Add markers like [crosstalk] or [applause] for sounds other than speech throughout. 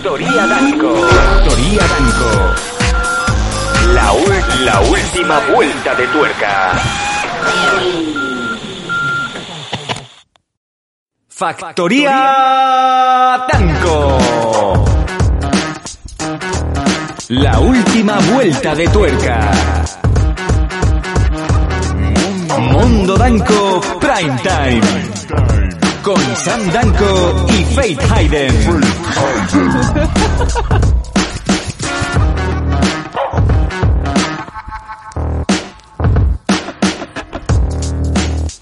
Factoría Danco. Factoría Danco. La, la última vuelta de tuerca. Factoría Danco. La última vuelta de tuerca. Mundo Danco Prime Time. Con Sam Danco y Faith Hayden.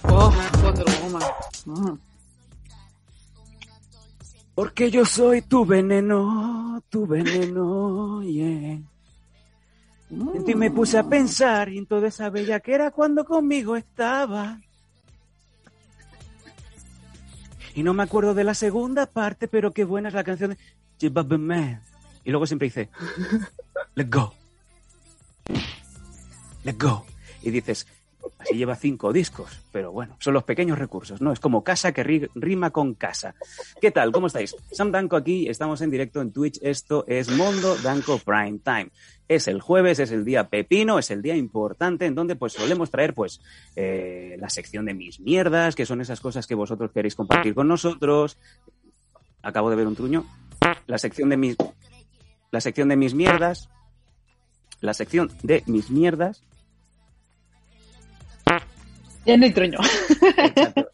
Oh, Wonder Woman. Mm. Porque yo soy tu veneno, tu veneno, yeah. En ti me puse a pensar y en toda esa bella que era cuando conmigo estaba. Y no me acuerdo de la segunda parte, pero qué buena es la canción de. Y luego siempre dice, let go. Let go. Y dices, así lleva cinco discos, pero bueno, son los pequeños recursos, ¿no? Es como casa que ri- rima con casa. ¿Qué tal? ¿Cómo estáis? Sam Danco aquí, estamos en directo en Twitch, esto es Mondo Danco Prime Time. Es el jueves, es el día pepino, es el día importante en donde pues solemos traer pues eh, la sección de mis mierdas, que son esas cosas que vosotros queréis compartir con nosotros. Acabo de ver un truño. La sección de mis la sección de mis mierdas. La sección de mis mierdas. Ya no hay truño. Exacto.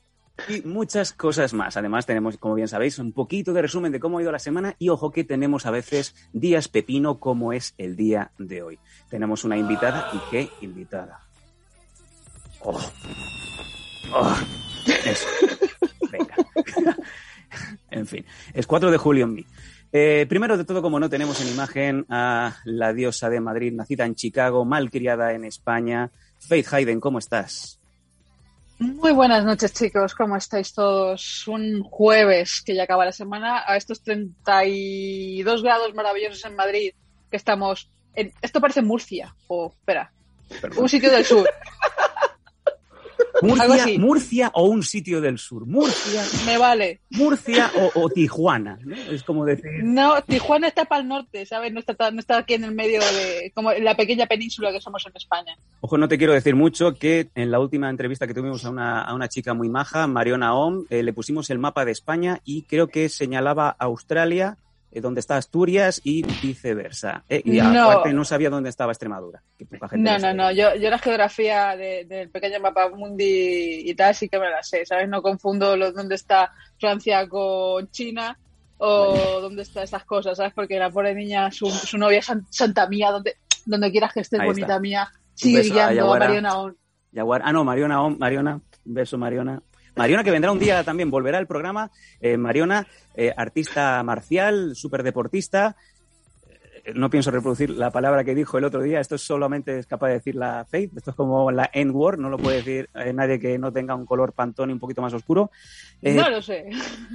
Y muchas cosas más. Además, tenemos, como bien sabéis, un poquito de resumen de cómo ha ido la semana. Y ojo que tenemos a veces días pepino, como es el día de hoy. Tenemos una invitada y qué invitada. Oh. Oh. Eso. Venga. [laughs] en fin, es 4 de julio en mí. Eh, primero de todo, como no tenemos en imagen a la diosa de Madrid, nacida en Chicago, malcriada en España. Faith Hayden, ¿cómo estás? Muy buenas noches, chicos. ¿Cómo estáis todos? Un jueves que ya acaba la semana a estos 32 grados maravillosos en Madrid que estamos en... Esto parece Murcia. O, espera, un sitio del sur. [laughs] Murcia. Murcia o un sitio del sur. Murcia, Me vale. Murcia o, o Tijuana. ¿no? Es como decir. No, Tijuana está para el norte, ¿sabes? No está, no está aquí en el medio de... como en la pequeña península que somos en España. Ojo, no te quiero decir mucho que en la última entrevista que tuvimos a una, a una chica muy maja, Mariona Om, eh, le pusimos el mapa de España y creo que señalaba Australia, eh, donde está Asturias y viceversa. Eh, y No. aparte no sabía dónde estaba Extremadura. que poca gente No, no, sabe. no. Yo, yo la geografía de- del pequeño mapa mundi y tal sí que me la sé, ¿sabes? No confundo lo, dónde está Francia con China o dónde están estas cosas, ¿sabes? Porque la pobre niña, su, su novia San- Santa Mía, donde, donde quieras que estés, Ahí bonita está. mía, sigue a guiando a. Mariona On. Jaguar. Ah, no, Mariona Om, Mariona. Un beso, Mariona. Mariona, que vendrá un día también, volverá al programa. Eh, Mariona, eh, artista marcial, superdeportista. Eh, No pienso reproducir la palabra que dijo el otro día. Esto solamente es capaz de decir la Faith. Esto es como la N-word. No lo puede decir eh, nadie que no tenga un color pantón y un poquito más oscuro. No lo sé.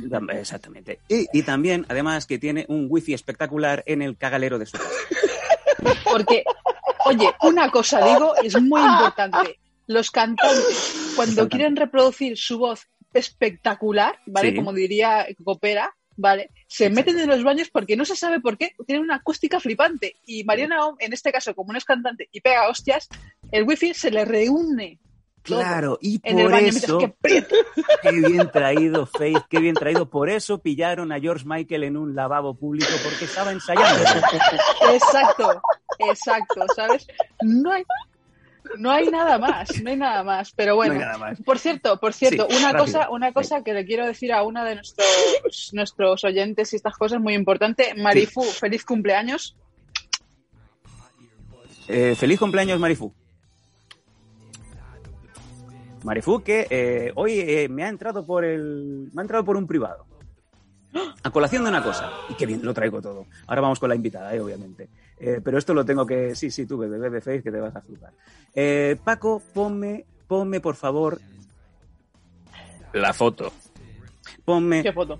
tam- Exactamente. Y, y también, además, que tiene un wifi espectacular en el cagalero de su casa. Porque, oye, una cosa digo, es muy importante. Los cantantes, [laughs] cuando quieren reproducir su voz espectacular, ¿vale? Sí. Como diría Copera, ¿vale? Se meten en los baños porque no se sabe por qué, tienen una acústica flipante. Y Mariana Om, en este caso, como no es cantante y pega hostias, el wifi se le reúne. todo Claro, y En el por baño, eso... que. [laughs] Qué bien traído, Faith, qué bien traído. Por eso pillaron a George Michael en un lavabo público, porque estaba ensayando. [laughs] Exacto, exacto, ¿sabes? No hay, no hay nada más, no hay nada más. Pero bueno, No nada más. por cierto, por cierto, Sí, una rápido. cosa, una cosa que le quiero decir a una de nuestros, nuestros oyentes y estas cosas muy importante, Marifu, feliz cumpleaños. Eh, feliz cumpleaños, Marifu. Marifu, que eh, hoy eh, me ha entrado por el. Me ha entrado por un privado. A colación de una cosa, y qué bien lo traigo todo. Ahora vamos con la invitada, eh, obviamente. Eh, pero esto lo tengo que. Sí, sí, tú, bebé de Face, que te vas a flipar. Eh, Paco, ponme, ponme, por favor, la foto. Ponme. ¿Qué foto?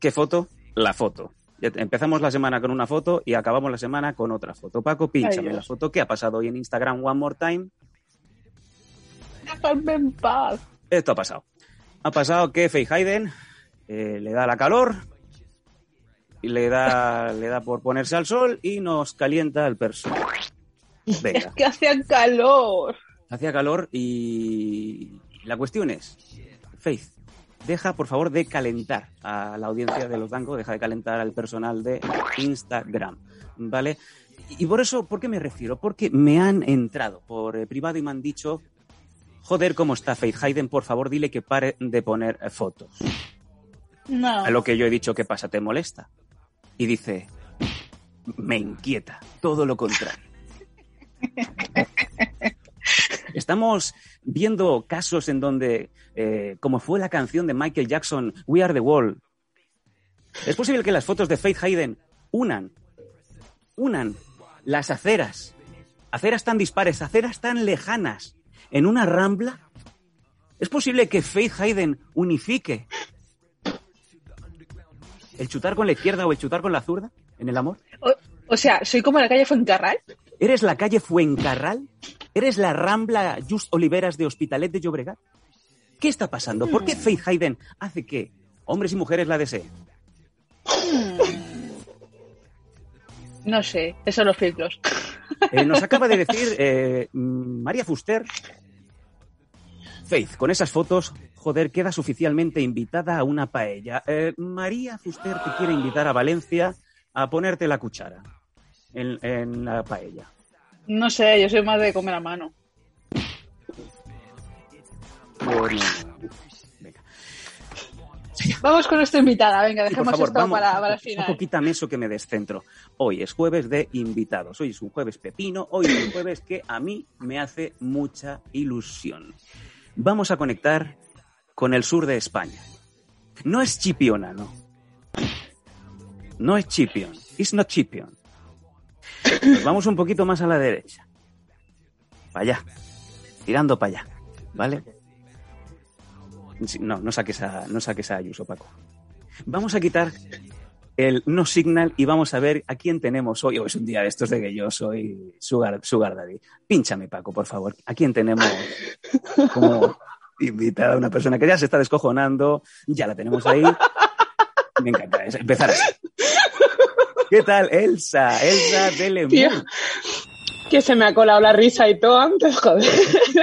¿Qué foto? La foto. Empezamos la semana con una foto y acabamos la semana con otra foto. Paco, pínchame la foto. ¿Qué ha pasado hoy en Instagram One More Time? Dejadme en paz. Esto ha pasado. Ha pasado que Faye Hayden eh, le da la calor, y le da, [laughs] le da por ponerse al sol y nos calienta el personal. Venga, [laughs] Que hacía calor. hacía calor y la cuestión es, Faith, deja por favor de calentar a la audiencia de los Danco, deja de calentar al personal de Instagram, ¿vale? Y por eso, ¿por qué me refiero? Porque me han entrado por eh, privado y me han dicho, joder, ¿cómo está Faith Hayden? Por favor, dile que pare de poner fotos. No. A lo que yo he dicho, ¿qué pasa? ¿Te molesta? Y dice, me inquieta, todo lo contrario. [laughs] Estamos viendo casos en donde, eh, como fue la canción de Michael Jackson, We Are the World, es posible que las fotos de Faith Hayden unan, unan las aceras, aceras tan dispares, aceras tan lejanas, en una rambla. ¿Es posible que Faith Hayden unifique el chutar con la izquierda o el chutar con la zurda en el amor? O, o sea, soy como la calle Fuencarral. ¿Eres la calle Fuencarral? ¿Eres la Rambla Just Oliveras de Hospitalet de Llobregat? ¿Qué está pasando? ¿Por qué Faith Hayden hace que hombres y mujeres la deseen? No sé, esos son los filtros. Eh, nos acaba de decir eh, mm, María Fuster. Faith, con esas fotos, joder, quedas oficialmente invitada a una paella. Eh, María Fuster te quiere invitar a Valencia a ponerte la cuchara en, en la paella. No sé, yo soy más de comer a mano. Venga. Vamos con nuestra invitada, venga, Sí, dejemos favor, esto vamos, para, para el final. Paco, quítame eso que me descentro. Hoy es jueves de invitados. Hoy es un jueves pepino. Hoy es un jueves que a mí me hace mucha ilusión. Vamos a conectar con el sur de España. No es Chipiona, no. No es Chipion. It's not Chipion. Nos vamos un poquito más a la derecha. Para allá. Tirando para allá. ¿Vale? No, no saques a, no saques a Ayuso, Paco. Vamos a quitar el no signal y vamos a ver a quién tenemos hoy. Hoy es un día de estos de que yo soy Sugar, sugar Daddy. Pínchame, Paco, por favor. ¿A quién tenemos como invitada? Una persona que ya se está descojonando, ya la tenemos ahí. [laughs] Me encanta es- empezar así. ¿Qué tal, Elsa? Elsa de Lemur. Tío. Que se me ha colado la risa y todo antes, joder.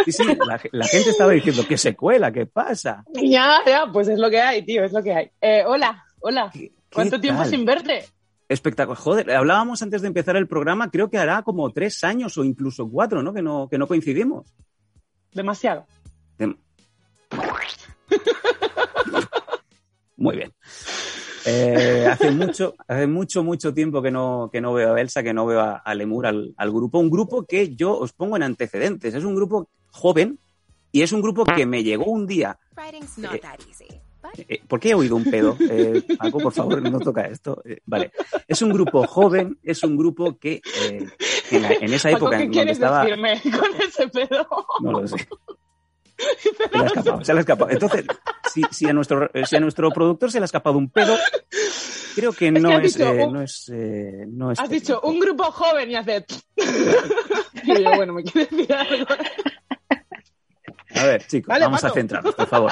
Sí, sí, la, la gente estaba diciendo que se cuela, ¿qué pasa? ya, ya, pues es lo que hay, tío, es lo que hay. Eh, hola, hola. ¿Qué- ¿Cuánto qué tiempo tal? sin verte? Espectacular. Joder, hablábamos antes de empezar el programa, creo que hará como tres años o incluso cuatro, ¿no? Que no, que no coincidimos. Demasiado. Muy bien. Eh, hace mucho, hace mucho, mucho tiempo que no, que no veo a Elsa, que no veo a, a Lemur, al, al grupo. Un grupo que yo os pongo en antecedentes. Es un grupo joven y es un grupo que me llegó un día. Eh, Eh, ¿Por qué he oído un pedo? Eh, Paco, por favor, no toca esto. Eh, vale. Es un grupo joven, es un grupo que eh, en, la- en esa Paco, época ¿qué en donde quieres estaba. decirme con ese pedo? No lo sé. Se le ha escapado, se le ha escapado. Entonces, si, si a nuestro, si a nuestro productor se le ha escapado un pedo, creo que no has es, dicho eh, un- no es, eh, no es Has dicho un grupo joven y hace... [laughs] y yo, bueno, me quieres decir algo. A ver, chicos, Vale, vamos a centrarnos, por favor.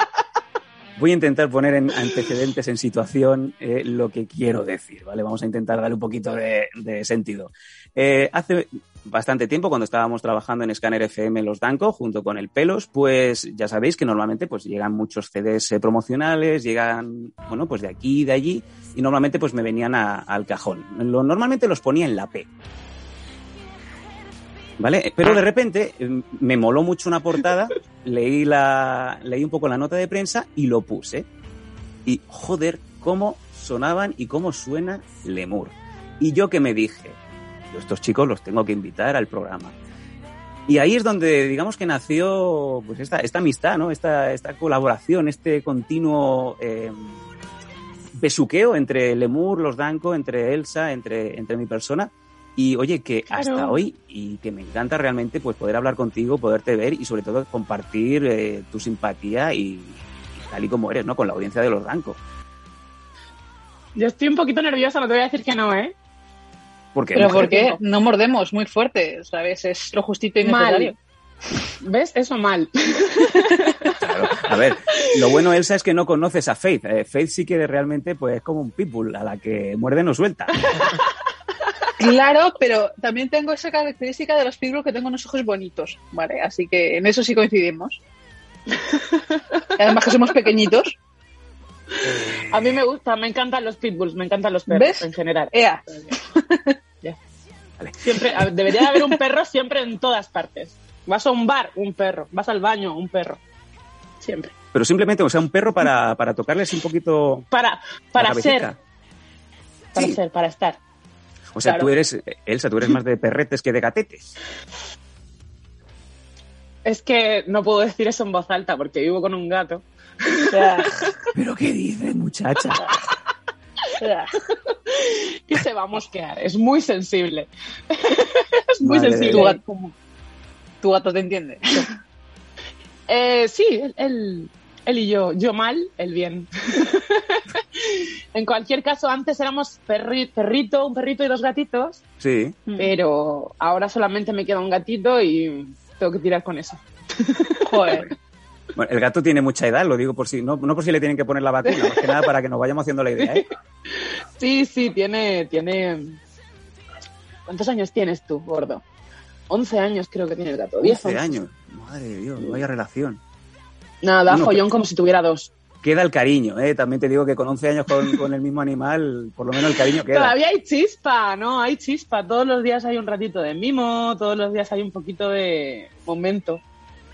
Voy a intentar poner en antecedentes, en situación, eh, lo que quiero decir, ¿vale? Vamos a intentar darle un poquito de, sentido. Eh, hace bastante tiempo, cuando estábamos trabajando en Scanner FM Los Danco, junto con el Pelos, pues ya sabéis que normalmente pues llegan muchos CDs eh, promocionales, llegan, bueno, pues de aquí y de allí, y normalmente pues me venían al cajón. Normalmente los ponía en la P. ¿Vale? Pero de repente eh, me moló mucho una portada, [laughs] leí, la, leí un poco la nota de prensa y lo puse. Y joder, cómo sonaban y cómo suena Lemur. Y yo que me dije, yo estos chicos los tengo que invitar al programa. Y ahí es donde, digamos que nació pues esta, esta amistad, ¿no? Esta, esta colaboración, este continuo eh, besuqueo entre Lemur, los Danko, entre Elsa, entre, entre mi persona. Y oye, que Claro. hasta hoy, y que me encanta realmente pues poder hablar contigo, poderte ver y sobre todo compartir eh, tu simpatía y, y tal y como eres, ¿no? Con la audiencia de los Danko. Yo estoy un poquito nerviosa, no te voy a decir que no, ¿eh? Porque Pero mujer, ¿por qué? No mordemos muy fuerte, ¿sabes? Es lo justito y necesario. ¿Ves? Eso mal. claro. A ver, lo bueno, Elsa, es que no conoces a Faith. Eh, Faith sí que realmente pues es como un pitbull, a la que muerde no suelta. Claro, pero también tengo esa característica de los pitbull que tengo unos ojos bonitos, ¿vale? Así que en eso sí coincidimos. Además que somos pequeñitos. A mí me gusta, me encantan los pitbulls, me encantan los perros ¿Ves? en general. Ea, [laughs] Siempre, debería de haber un perro siempre en todas partes. Vas a un bar, un perro. Vas al baño, un perro. Siempre. Pero simplemente, o sea, un perro para, para tocarles un poquito Para, para ser, para Sí. ser, para estar. O sea, Claro. tú eres, Elsa, tú eres más de perretes que de gatetes. Es que no puedo decir eso en voz alta porque vivo con un gato. [laughs] ¿Pero qué dices, muchacha? Y se va a mosquear. Es muy sensible. es muy Madre sensible. tu gato, tu gato te entiende. Eh, sí, él, él, él y yo. Yo mal, él bien. [laughs] en cualquier caso, antes éramos perri- perrito, un perrito y dos gatitos, Sí. pero ahora solamente me queda un gatito y tengo que tirar con eso. [laughs] Joder. Bueno, el gato tiene mucha edad, lo digo por si, no, no por si le tienen que poner la vacuna, más que nada para que nos vayamos haciendo la idea, ¿eh? [laughs] Sí, sí, tiene, tiene. ¿Cuántos años tienes tú, gordo? 11 años creo que tiene el gato. 10 11 años. Madre de Dios, vaya relación. Nada, Bueno, follón como si tuviera dos. Queda el cariño, ¿eh? También te digo que con 11 años con, con el mismo animal, por lo menos el cariño queda. Todavía hay chispa, ¿no? Hay chispa. Todos los días hay un ratito de mimo, todos los días hay un poquito de momento.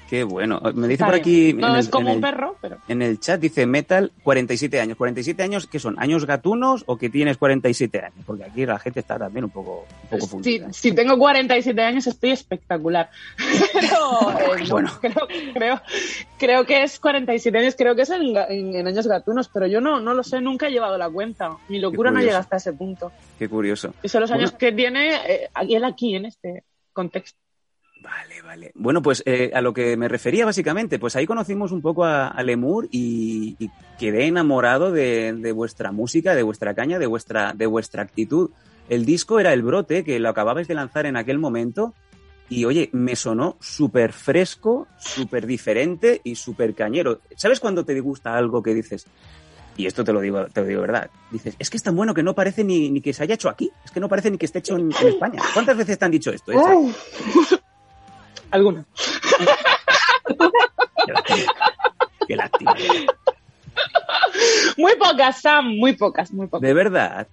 Qué bueno. Me dice Está por aquí No en, el, es como un el- perro, pero. en el chat, dice Metal 47 años. ¿47 años qué son? ¿Años gatunos o que tienes 47 años? Porque aquí la gente está también un poco, un poco Si, fundida. si tengo 47 años estoy espectacular. [laughs] Pero eh, no, Bueno. creo, creo, creo que es 47 años, creo que es en, ga- en- en años gatunos, pero yo no, no lo sé, nunca he llevado la cuenta. Mi locura no llega hasta ese punto. Qué curioso. Y son los Bueno. años que tiene eh, él aquí, en este contexto. Vale, vale. Bueno, pues eh, a lo que me refería básicamente, pues ahí conocimos un poco a, a Lemur y, quedé enamorado de, vuestra música, de vuestra caña, de vuestra, de vuestra actitud. El disco era El Brote, que lo acababais de lanzar en aquel momento, y oye, me sonó súper fresco, súper diferente y súper cañero. ¿Sabes cuando te gusta algo que dices? Y esto te lo digo, te lo digo verdad. Dices, es que es tan bueno que no parece ni, ni que se haya hecho aquí. Es que no parece ni que esté hecho en, en España. ¿Cuántas veces te han dicho esto? Alguna. Qué lástima. Qué lástima. Muy pocas, Sam, muy pocas, muy pocas. De verdad.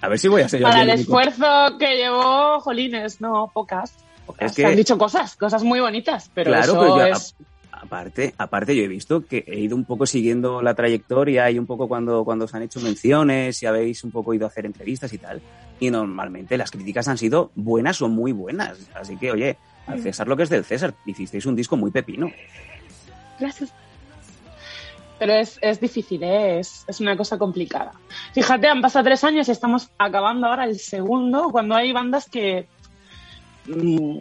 A ver si voy a ser yo Para el esfuerzo que llevó Jolines, no, pocas. pocas. Es que- Se han dicho cosas, cosas muy bonitas, pero Claro, eso pero yo- es... Aparte, aparte, yo he visto que he ido un poco siguiendo la trayectoria y un poco cuando, cuando os han hecho menciones y habéis un poco ido a hacer entrevistas y tal. Y normalmente las críticas han sido buenas o muy buenas. Así que, oye, al César lo que es del César. Hicisteis un disco muy pepino. Gracias. Pero es, es difícil, ¿eh? es, es una cosa complicada. Fíjate, han pasado tres años y estamos acabando ahora el segundo, cuando hay bandas que mm,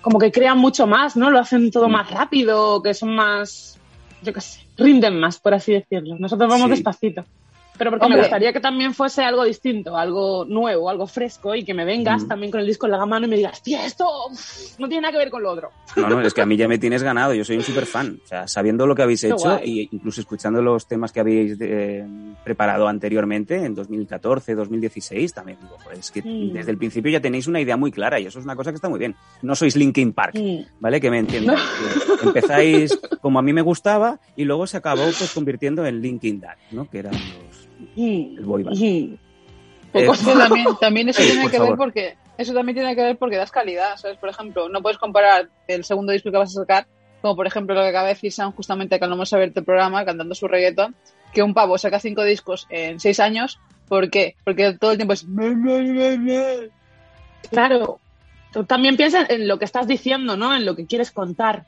como que crean mucho más, ¿no? Lo hacen todo más rápido, que son más, yo qué sé, rinden más, por así decirlo. Nosotros vamos Sí. despacito. Pero porque Hombre. me gustaría que también fuese algo distinto, algo nuevo, algo fresco y que me vengas Mm. también con el disco en la mano y me digas, tía, esto uf, no tiene nada que ver con lo otro. No, no, es que a mí ya me tienes ganado. Yo soy un super fan. O sea, sabiendo lo que habéis Qué hecho y incluso escuchando los temas que habéis eh, preparado anteriormente, en 2014, 2016, también digo, pues es que Mm. desde el principio ya tenéis una idea muy clara y eso es una cosa que está muy bien. No sois Linkin Park. Mm. ¿Vale? Que me entiendan. Que Empezáis como a mí me gustaba y luego se acabó pues convirtiendo en Linkin Dark, ¿no? Que eran los, El boy band. Eh, también, también eso [laughs] tiene por que favor. ver porque eso también tiene que ver porque das calidad, ¿sabes? Por ejemplo, no puedes comparar el segundo disco que vas a sacar, como por ejemplo lo que acaba de decir Sam justamente cuando hemos abierto el programa cantando su reggaeton, que un pavo saca cinco discos en seis años. ¿Por qué? Porque todo el tiempo es Claro. Tú también piensas en lo que estás diciendo, ¿no? En lo que quieres contar.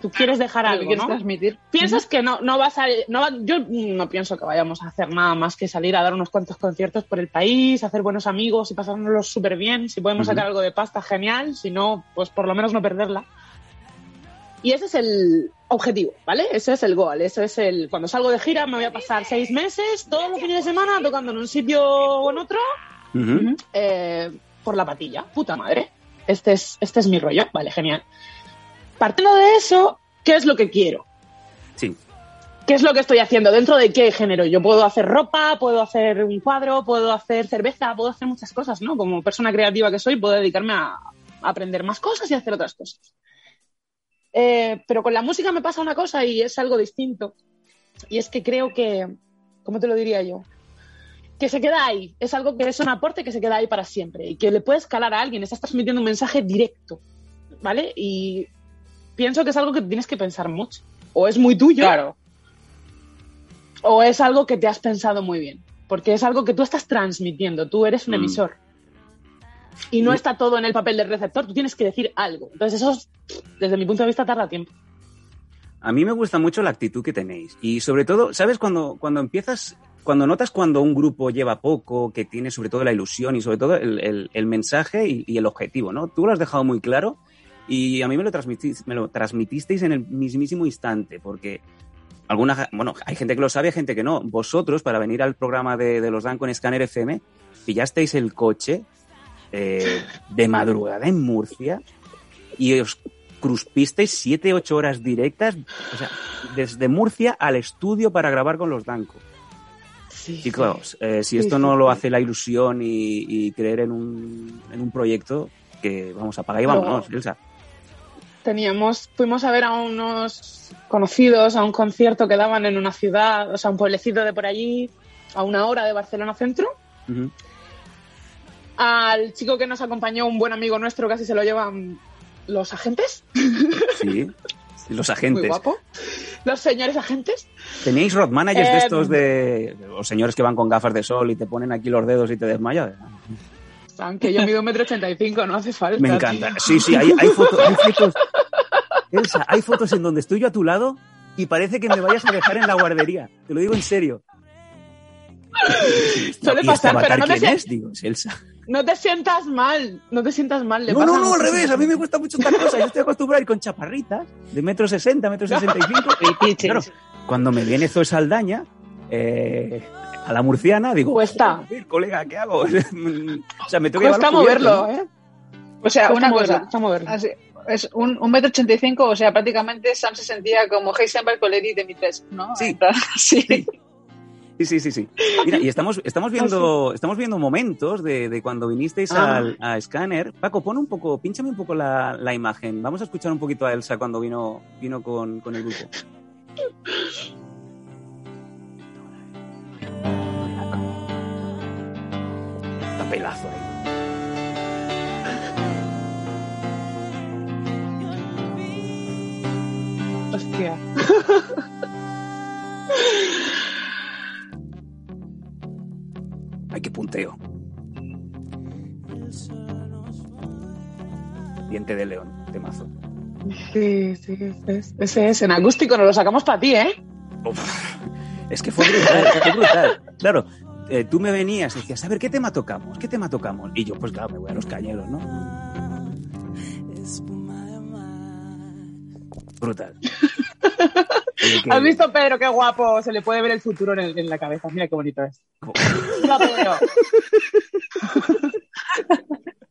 Tú quieres dejar algo, quieres ¿no? transmitir. Piensas que no, no vas a. No va- yo no pienso que vayamos a hacer nada más que salir a dar unos cuantos conciertos por el país, hacer buenos amigos y pasárnoslos súper bien. Si podemos Ujú. sacar algo de pasta, genial. Si no, pues por lo menos no perderla. Y ese es el objetivo, ¿vale? Ese es el goal. Eso es el. Cuando salgo de gira, me voy a pasar seis meses, todos los fines de semana, tocando en un sitio o en otro, Ujú. eh, por la patilla. Puta madre. Este es, este es mi rollo. Vale, genial. Partiendo de eso, ¿qué es lo que quiero? Sí. ¿Qué es lo que estoy haciendo? ¿Dentro de qué género? Yo puedo hacer ropa, puedo hacer un cuadro, puedo hacer cerveza, puedo hacer muchas cosas, ¿no? Como persona creativa que soy, puedo dedicarme a, aprender más cosas y a hacer otras cosas. Eh, pero con la música me pasa una cosa y es algo distinto. Y es que creo que, ¿cómo te lo diría yo? Que se queda ahí. Es algo que es un aporte que se queda ahí para siempre y que le puedes calar a alguien. Estás transmitiendo un mensaje directo, ¿vale? Y pienso que es algo que tienes que pensar mucho. O es muy tuyo Claro. o es algo que te has pensado muy bien. Porque es algo que tú estás transmitiendo, tú eres un Mm. emisor. Y no Y- está todo en el papel del receptor, tú tienes que decir algo. Entonces eso, desde mi punto de vista, tarda tiempo. A mí me gusta mucho la actitud que tenéis. Y sobre todo, ¿sabes? Cuando, cuando empiezas, cuando notas cuando un grupo lleva poco, que tiene sobre todo la ilusión y sobre todo el, el- el mensaje y, y el objetivo, ¿no? Tú lo has dejado muy claro y a mí me lo, transmitís, me lo transmitisteis en el mismísimo instante, porque alguna, bueno, hay gente que lo sabe, hay gente que no. Vosotros, para venir al programa de, de los Dan con Scanner FM, pillasteis el coche eh, de madrugada en Murcia y os cruspisteis 7, 8 horas directas, o sea, desde Murcia al estudio para grabar con los Danco. Sí, Chicos, eh, si Sí, esto sí, no lo hace la ilusión y, y creer en un, en un proyecto, que vamos a pagar y vámonos, Elsa. Teníamos, fuimos a ver a unos conocidos a un concierto que daban en una ciudad, o sea, un pueblecito de por allí, a una hora de Barcelona Centro. Al chico que nos acompañó, un buen amigo nuestro, casi se lo llevan los agentes, Sí, los muy agentes. guapo. Los señores agentes. ¿Teníais road managers de Eh, estos de los señores que van con gafas de sol y te ponen aquí los dedos y te desmayas? Aunque yo mido un metro ochenta y cinco, no hace falta. Me encanta. Sí, sí, hay, hay fotos, hay fotos. Elsa, hay fotos en donde estoy yo a tu lado y parece que me vayas a dejar en la guardería. Te lo digo en serio. Suele ¿y pasar, este pero no te es? Digo, es Elsa. No te sientas mal, no te sientas mal. le No, no, no, al revés. A mí me cuesta mucho esta cosa. Yo estoy acostumbrado a ir con chaparritas de metro sesenta, metro [laughs] sesenta y cinco. Claro, cuando me viene Zoe Saldaña, eh, a la murciana, digo, Cuesta. "Joder, colega, ¿qué hago? [laughs] o sea, me tengo que Cuesta cubierto, moverlo, ¿no? ¿eh? O sea, Cuesta una moverlo, cosa. cuesta moverlo. Así, es un, un metro ochenta y cinco, o sea, prácticamente Sam se sentía como Heisenberg con Lady de mi tres, ¿no? [laughs] Sí. Sí, sí, sí, sí. Mira, y estamos, estamos viendo, estamos viendo momentos de, de cuando vinisteis Ah. al, a Scanner. Paco, pon un poco, pínchame un poco la, la imagen. Vamos a escuchar un poquito a Elsa cuando vino, vino con, con el grupo. [laughs] Papelazo ahí. Hostia. Ay, qué punteo. Diente de león, temazo. Sí, sí, ese es. Ese es. En acústico nos lo sacamos para ti, ¿eh? Uf, es que fue brutal, fue brutal. Claro, eh, tú me venías y decías, a ver, ¿qué tema tocamos? ¿Qué tema tocamos? Y yo, pues claro, me voy a los cañeros, ¿no? Brutal. [laughs] Que- ¿Has visto, Pedro, qué guapo? Se le puede ver el futuro en, el- en la cabeza. Mira qué bonito es. ¡Viva Pedro! [laughs]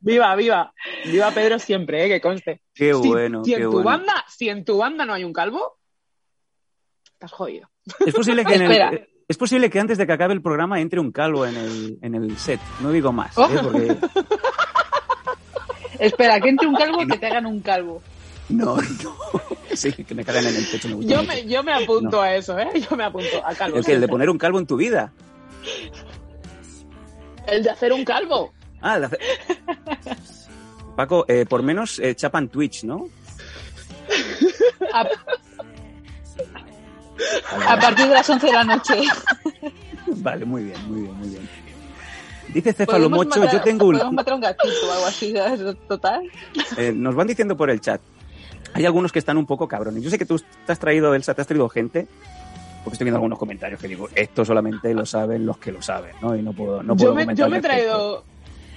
¡Viva, viva! ¡Viva Pedro siempre, eh! Que conste. Qué bueno, si, qué en tu bueno. banda, si en tu banda no hay un calvo, estás jodido. Es posible que en el-. Es posible que antes de que acabe el programa entre un calvo en el, en el set. No digo más, Oh. ¿eh? porque [laughs] Espera, que entre un calvo que te hagan un calvo. no, [laughs] no. Sí, que me cagan en el pecho. Me Yo me, yo me apunto a eso, ¿eh? Yo me apunto a calvo. El que el de poner un calvo en tu vida. El de hacer un calvo. Ah, el de hacer- Paco, eh, por menos eh, chapan Twitch, ¿no? [laughs] A, partir de las 11 de la noche. Vale, muy bien, muy bien, muy bien. Dice Podemos Cefalomocho, matar- yo tengo un... Podemos matar un gatito o algo así. Total. eh, nos van diciendo por el chat. hay algunos que están un poco cabrones. Yo sé que tú te has traído, Elsa, te has traído gente, porque estoy viendo algunos comentarios que digo, esto solamente lo saben los que lo saben, ¿no? Y no puedo, no puedo yo, me, comentar yo me he respecto.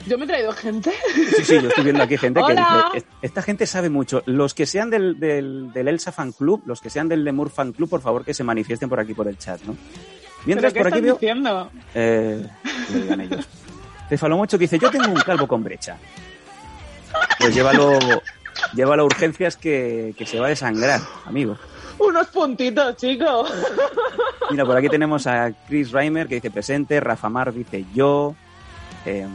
Yo me he traído gente. Sí, sí, yo estoy viendo aquí gente que dice, "Es- esta gente sabe mucho. Los que sean del, del, del Elsa Fan Club, los que sean del Lemur Fan Club, por favor que se manifiesten por aquí por el chat, ¿no? Mientras ¿Pero por aquí veo... diciendo? Eh, que lo digan ellos. Cefalomocho dice, yo tengo un calvo con brecha. Pues llévalo, llévalo a urgencias que, que se va a desangrar, amigo. Unos puntitos, chicos. Mira, por aquí tenemos a Chris Reimer que dice presente, Rafa Mar dice yo, eh,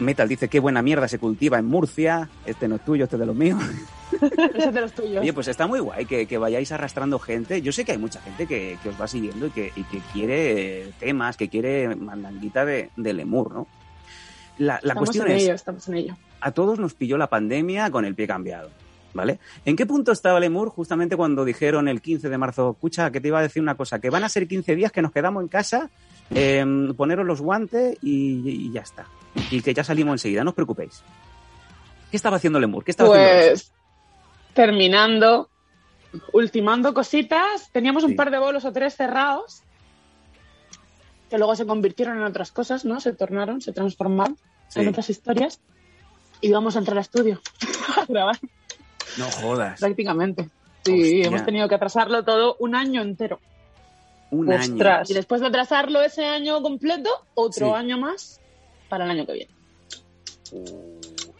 Metal dice qué buena mierda se cultiva en Murcia, este no es tuyo, este es de los míos. [laughs] Ese es de los tuyos. Oye, pues está muy guay que, que vayáis arrastrando gente. Yo sé que hay mucha gente que, que os va siguiendo y que, y que quiere temas, que quiere mandanguita de, de Lemur, ¿no? La, la estamos cuestión en es, ello, estamos en ello. a todos nos pilló la pandemia con el pie cambiado, ¿vale? ¿En qué punto estaba Lemur justamente cuando dijeron el 15 de marzo, escucha, que te iba a decir una cosa, que van a ser 15 días que nos quedamos en casa, eh, poneros los guantes y, y ya está. Y que ya salimos enseguida, no os preocupéis. ¿Qué estaba haciendo Lemur? ¿Qué estaba haciendo? Pues terminando, ultimando cositas, teníamos Sí. un par de bolos o tres cerrados que luego se convirtieron en otras cosas, ¿no? Se tornaron, se transformaron Sí. en otras historias y íbamos a entrar al estudio [laughs] a grabar No jodas. prácticamente. Sí, Hostia. hemos tenido que atrasarlo todo un año entero. Un año. Y después de atrasarlo ese año completo, otro Sí. año más para el año que viene.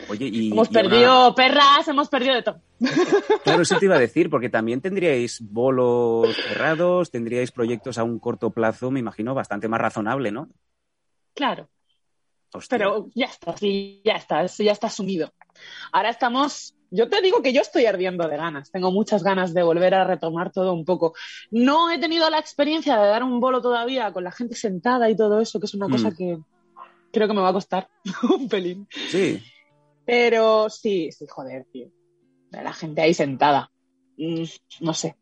Oye, y. hemos y perdido perras, hemos perdido de todo. [laughs] Claro, eso te iba a decir, porque también tendríais bolos cerrados, tendríais proyectos a un corto plazo, me imagino, bastante más razonable, ¿no? Claro. Hostia. Pero ya está, sí, ya está, eso ya está asumido. Ahora estamos, yo te digo que yo estoy ardiendo de ganas, tengo muchas ganas de volver a retomar todo un poco. No he tenido la experiencia de dar un bolo todavía con la gente sentada y todo eso, que es una Mm. cosa que creo que me va a costar [laughs] un pelín. Sí, Pero sí, sí, joder, tío. La gente ahí sentada. Mm, No sé.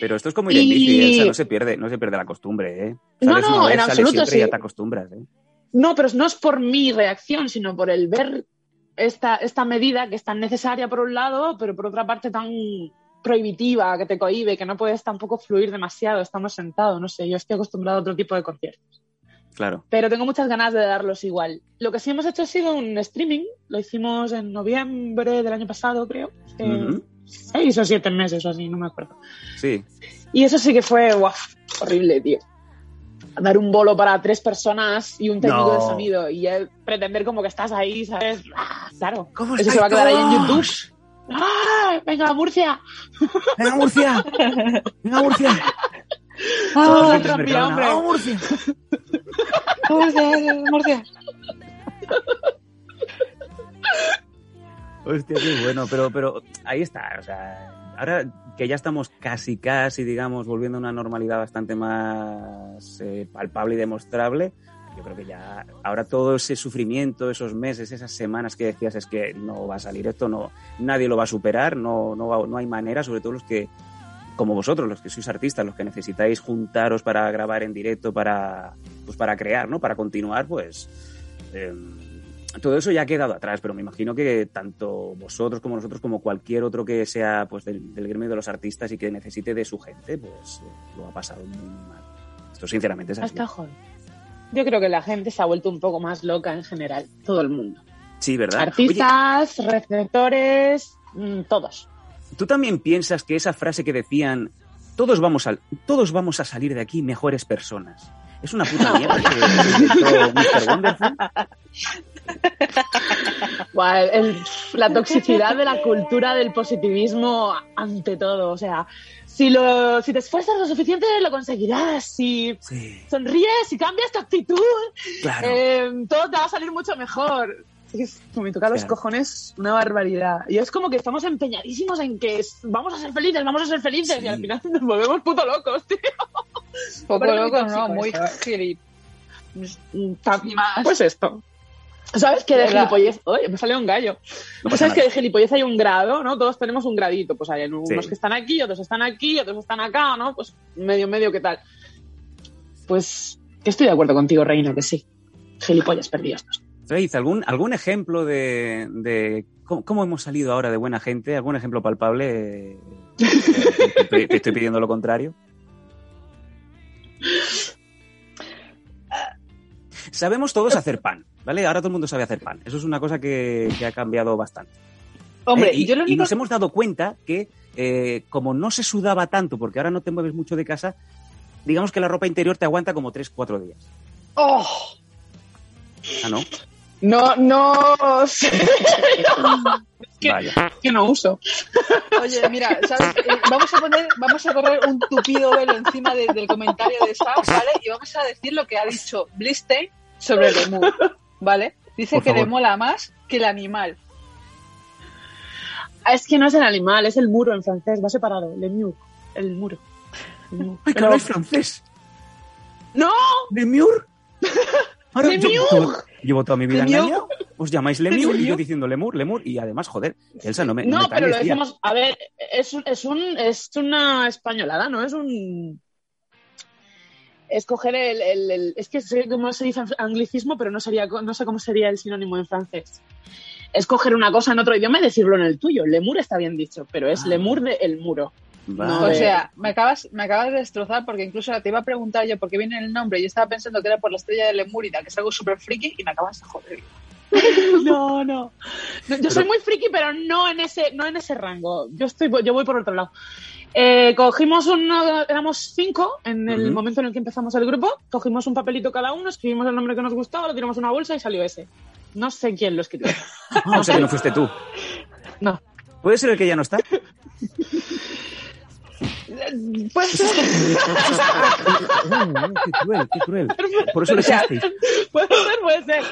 pero esto es como ir en Y- bici, Elsa, no se pierde, no se pierde la costumbre, ¿eh? No, Sales no, una vez, en absoluto, sí. ya te acostumbras, ¿eh? No, pero no es por mi reacción, sino por el ver esta, esta medida que es tan necesaria por un lado, pero por otra parte tan prohibitiva, que te cohíbe, que no puedes tampoco fluir demasiado estando sentado. No sé, yo estoy acostumbrado a otro tipo de conciertos. Claro. Pero tengo muchas ganas de darlos igual. Lo que sí hemos hecho ha sido un streaming. Lo hicimos en noviembre del año pasado, creo. Seis o siete meses o así, no me acuerdo. Sí, Y eso sí que fue guau, horrible, tío. Dar un bolo para tres personas y un técnico No. de sonido y pretender como que estás ahí, ¿sabes? Ah, claro. ¿Cómo Eso se va a quedar ahí en? YouTube. ¡Ah! ¡Venga, Murcia! ¡Venga, Murcia! ¡Venga, Murcia! ¡Ah, Mercadona, hombre! ¡Vamos, Murcia! [laughs] Murcia, Murcia. Hostia, qué bueno, pero, pero ahí está, o sea, ahora que ya estamos casi, casi, digamos, volviendo a una normalidad bastante más eh, palpable y demostrable, yo creo que ya, ahora todo ese sufrimiento, esos meses, esas semanas que decías es que no va a salir esto, no, nadie lo va a superar, no, no, va- no hay manera, sobre todo los que, como vosotros, los que sois artistas, los que necesitáis juntaros para grabar en directo, para, pues para crear, ¿no? Para continuar, pues... em, todo eso ya ha quedado atrás, pero me imagino que tanto vosotros como nosotros, como cualquier otro que sea pues del, del gremio de los artistas y que necesite de su gente, pues eh, lo ha pasado muy mal. Esto sinceramente es así. Yo creo que la gente se ha vuelto un poco más loca en general, todo el mundo. Sí, ¿verdad? Artistas, receptores, mm, todos. ¿Tú también piensas que esa frase que decían todos vamos a, todos vamos a salir de aquí mejores personas? Es una puta mierda [laughs] que Mr. Wonderful. El- la toxicidad de la cultura del positivismo ante todo. O sea, si, lo, si te esfuerzas lo suficiente, lo conseguirás. Si Sí, sonríes, si cambias tu actitud, claro. eh, todo te va a salir mucho mejor. Es me toca los Claro. cojones una barbaridad. Y es como que estamos empeñadísimos en que es- vamos a ser felices, vamos a ser felices. Sí. Y al final [laughs] nos volvemos puto locos, tío. Poco Parece muy loco, no, muy gilip. Pues esto. ¿Sabes que de Hola. gilipollez... Oye, me salió un gallo. No ¿Sabes que de gilipollez hay un grado, no? Todos tenemos un gradito. Pues hay unos Sí. que están aquí, otros están aquí, otros están acá, ¿no? Pues medio, medio, ¿qué tal? Pues que estoy de acuerdo contigo, Reina, que sí. Gilipollas perdidos. Faith, ¿algún, ¿algún ejemplo de, de ¿cómo, cómo hemos salido ahora de buena gente? ¿Algún ejemplo palpable? Eh, te, estoy- te estoy pidiendo lo contrario. Sabemos todos hacer pan, ¿vale? Ahora todo el mundo sabe hacer pan. Eso es una cosa que, que ha cambiado bastante. Hombre, Eh, y, yo lo y único nos hemos dado cuenta que eh, como no se sudaba tanto, porque ahora no te mueves mucho de casa, digamos que la ropa interior te aguanta como 3-4 días. ¡Oh! Ah, ¿no? No, no [laughs] sé. que- Vaya. que no uso. Oye, mira, ¿sabes? Eh, vamos a poner, vamos a correr un tupido velo encima de- del comentario de Sam, ¿vale? Y vamos a decir lo que ha dicho Blistein sobre el lemur, ¿vale? Dice Por que le mola más que el animal. Ah, Es que no es el animal, es el muro en francés, va separado. Le mur, el muro. El mur. ¡Ay, que Pero- habláis francés! ¡No! ¡Lemur! [laughs] Ahora yo, ¡Lemur! Llevo toda mi vida ¡Lemur! engañado. Os llamáis Lemur y yo diciendo Lemur, Lemur. Y además, joder, Elsa, no me. no me pero lo decimos, a ver, es, un- es, un, es una españolada, ¿no? Es un... Es coger el, el- el- Es que sé cómo se dice anglicismo, pero no, sería, no sé cómo sería el sinónimo en francés. Es coger una cosa en otro idioma y decirlo en el tuyo. Lemur está bien dicho, pero es Ah. lemur de el muro. Vale. O sea, me acabas, me acabas de destrozar porque incluso te iba a preguntar yo por qué viene el nombre. Yo estaba pensando que era por la estrella de Lemúrida, que es algo súper friki, y me acabas de joder. [laughs] No, no. No, Yo soy muy friki, pero no en ese, no en ese rango. Yo estoy, yo voy por otro lado. Eh, cogimos uno, éramos cinco en el momento en el que empezamos el grupo, cogimos un papelito cada uno, escribimos el nombre que nos gustaba, lo tiramos en una bolsa y salió ese. No sé quién lo escribió. [laughs] Ah, o sea que no fuiste tú. No. ¿Puede ser el que ya no está? [laughs] Pues [laughs] qué cruel, qué cruel. Por eso le [laughs] echasteis. puede ser, puede ser.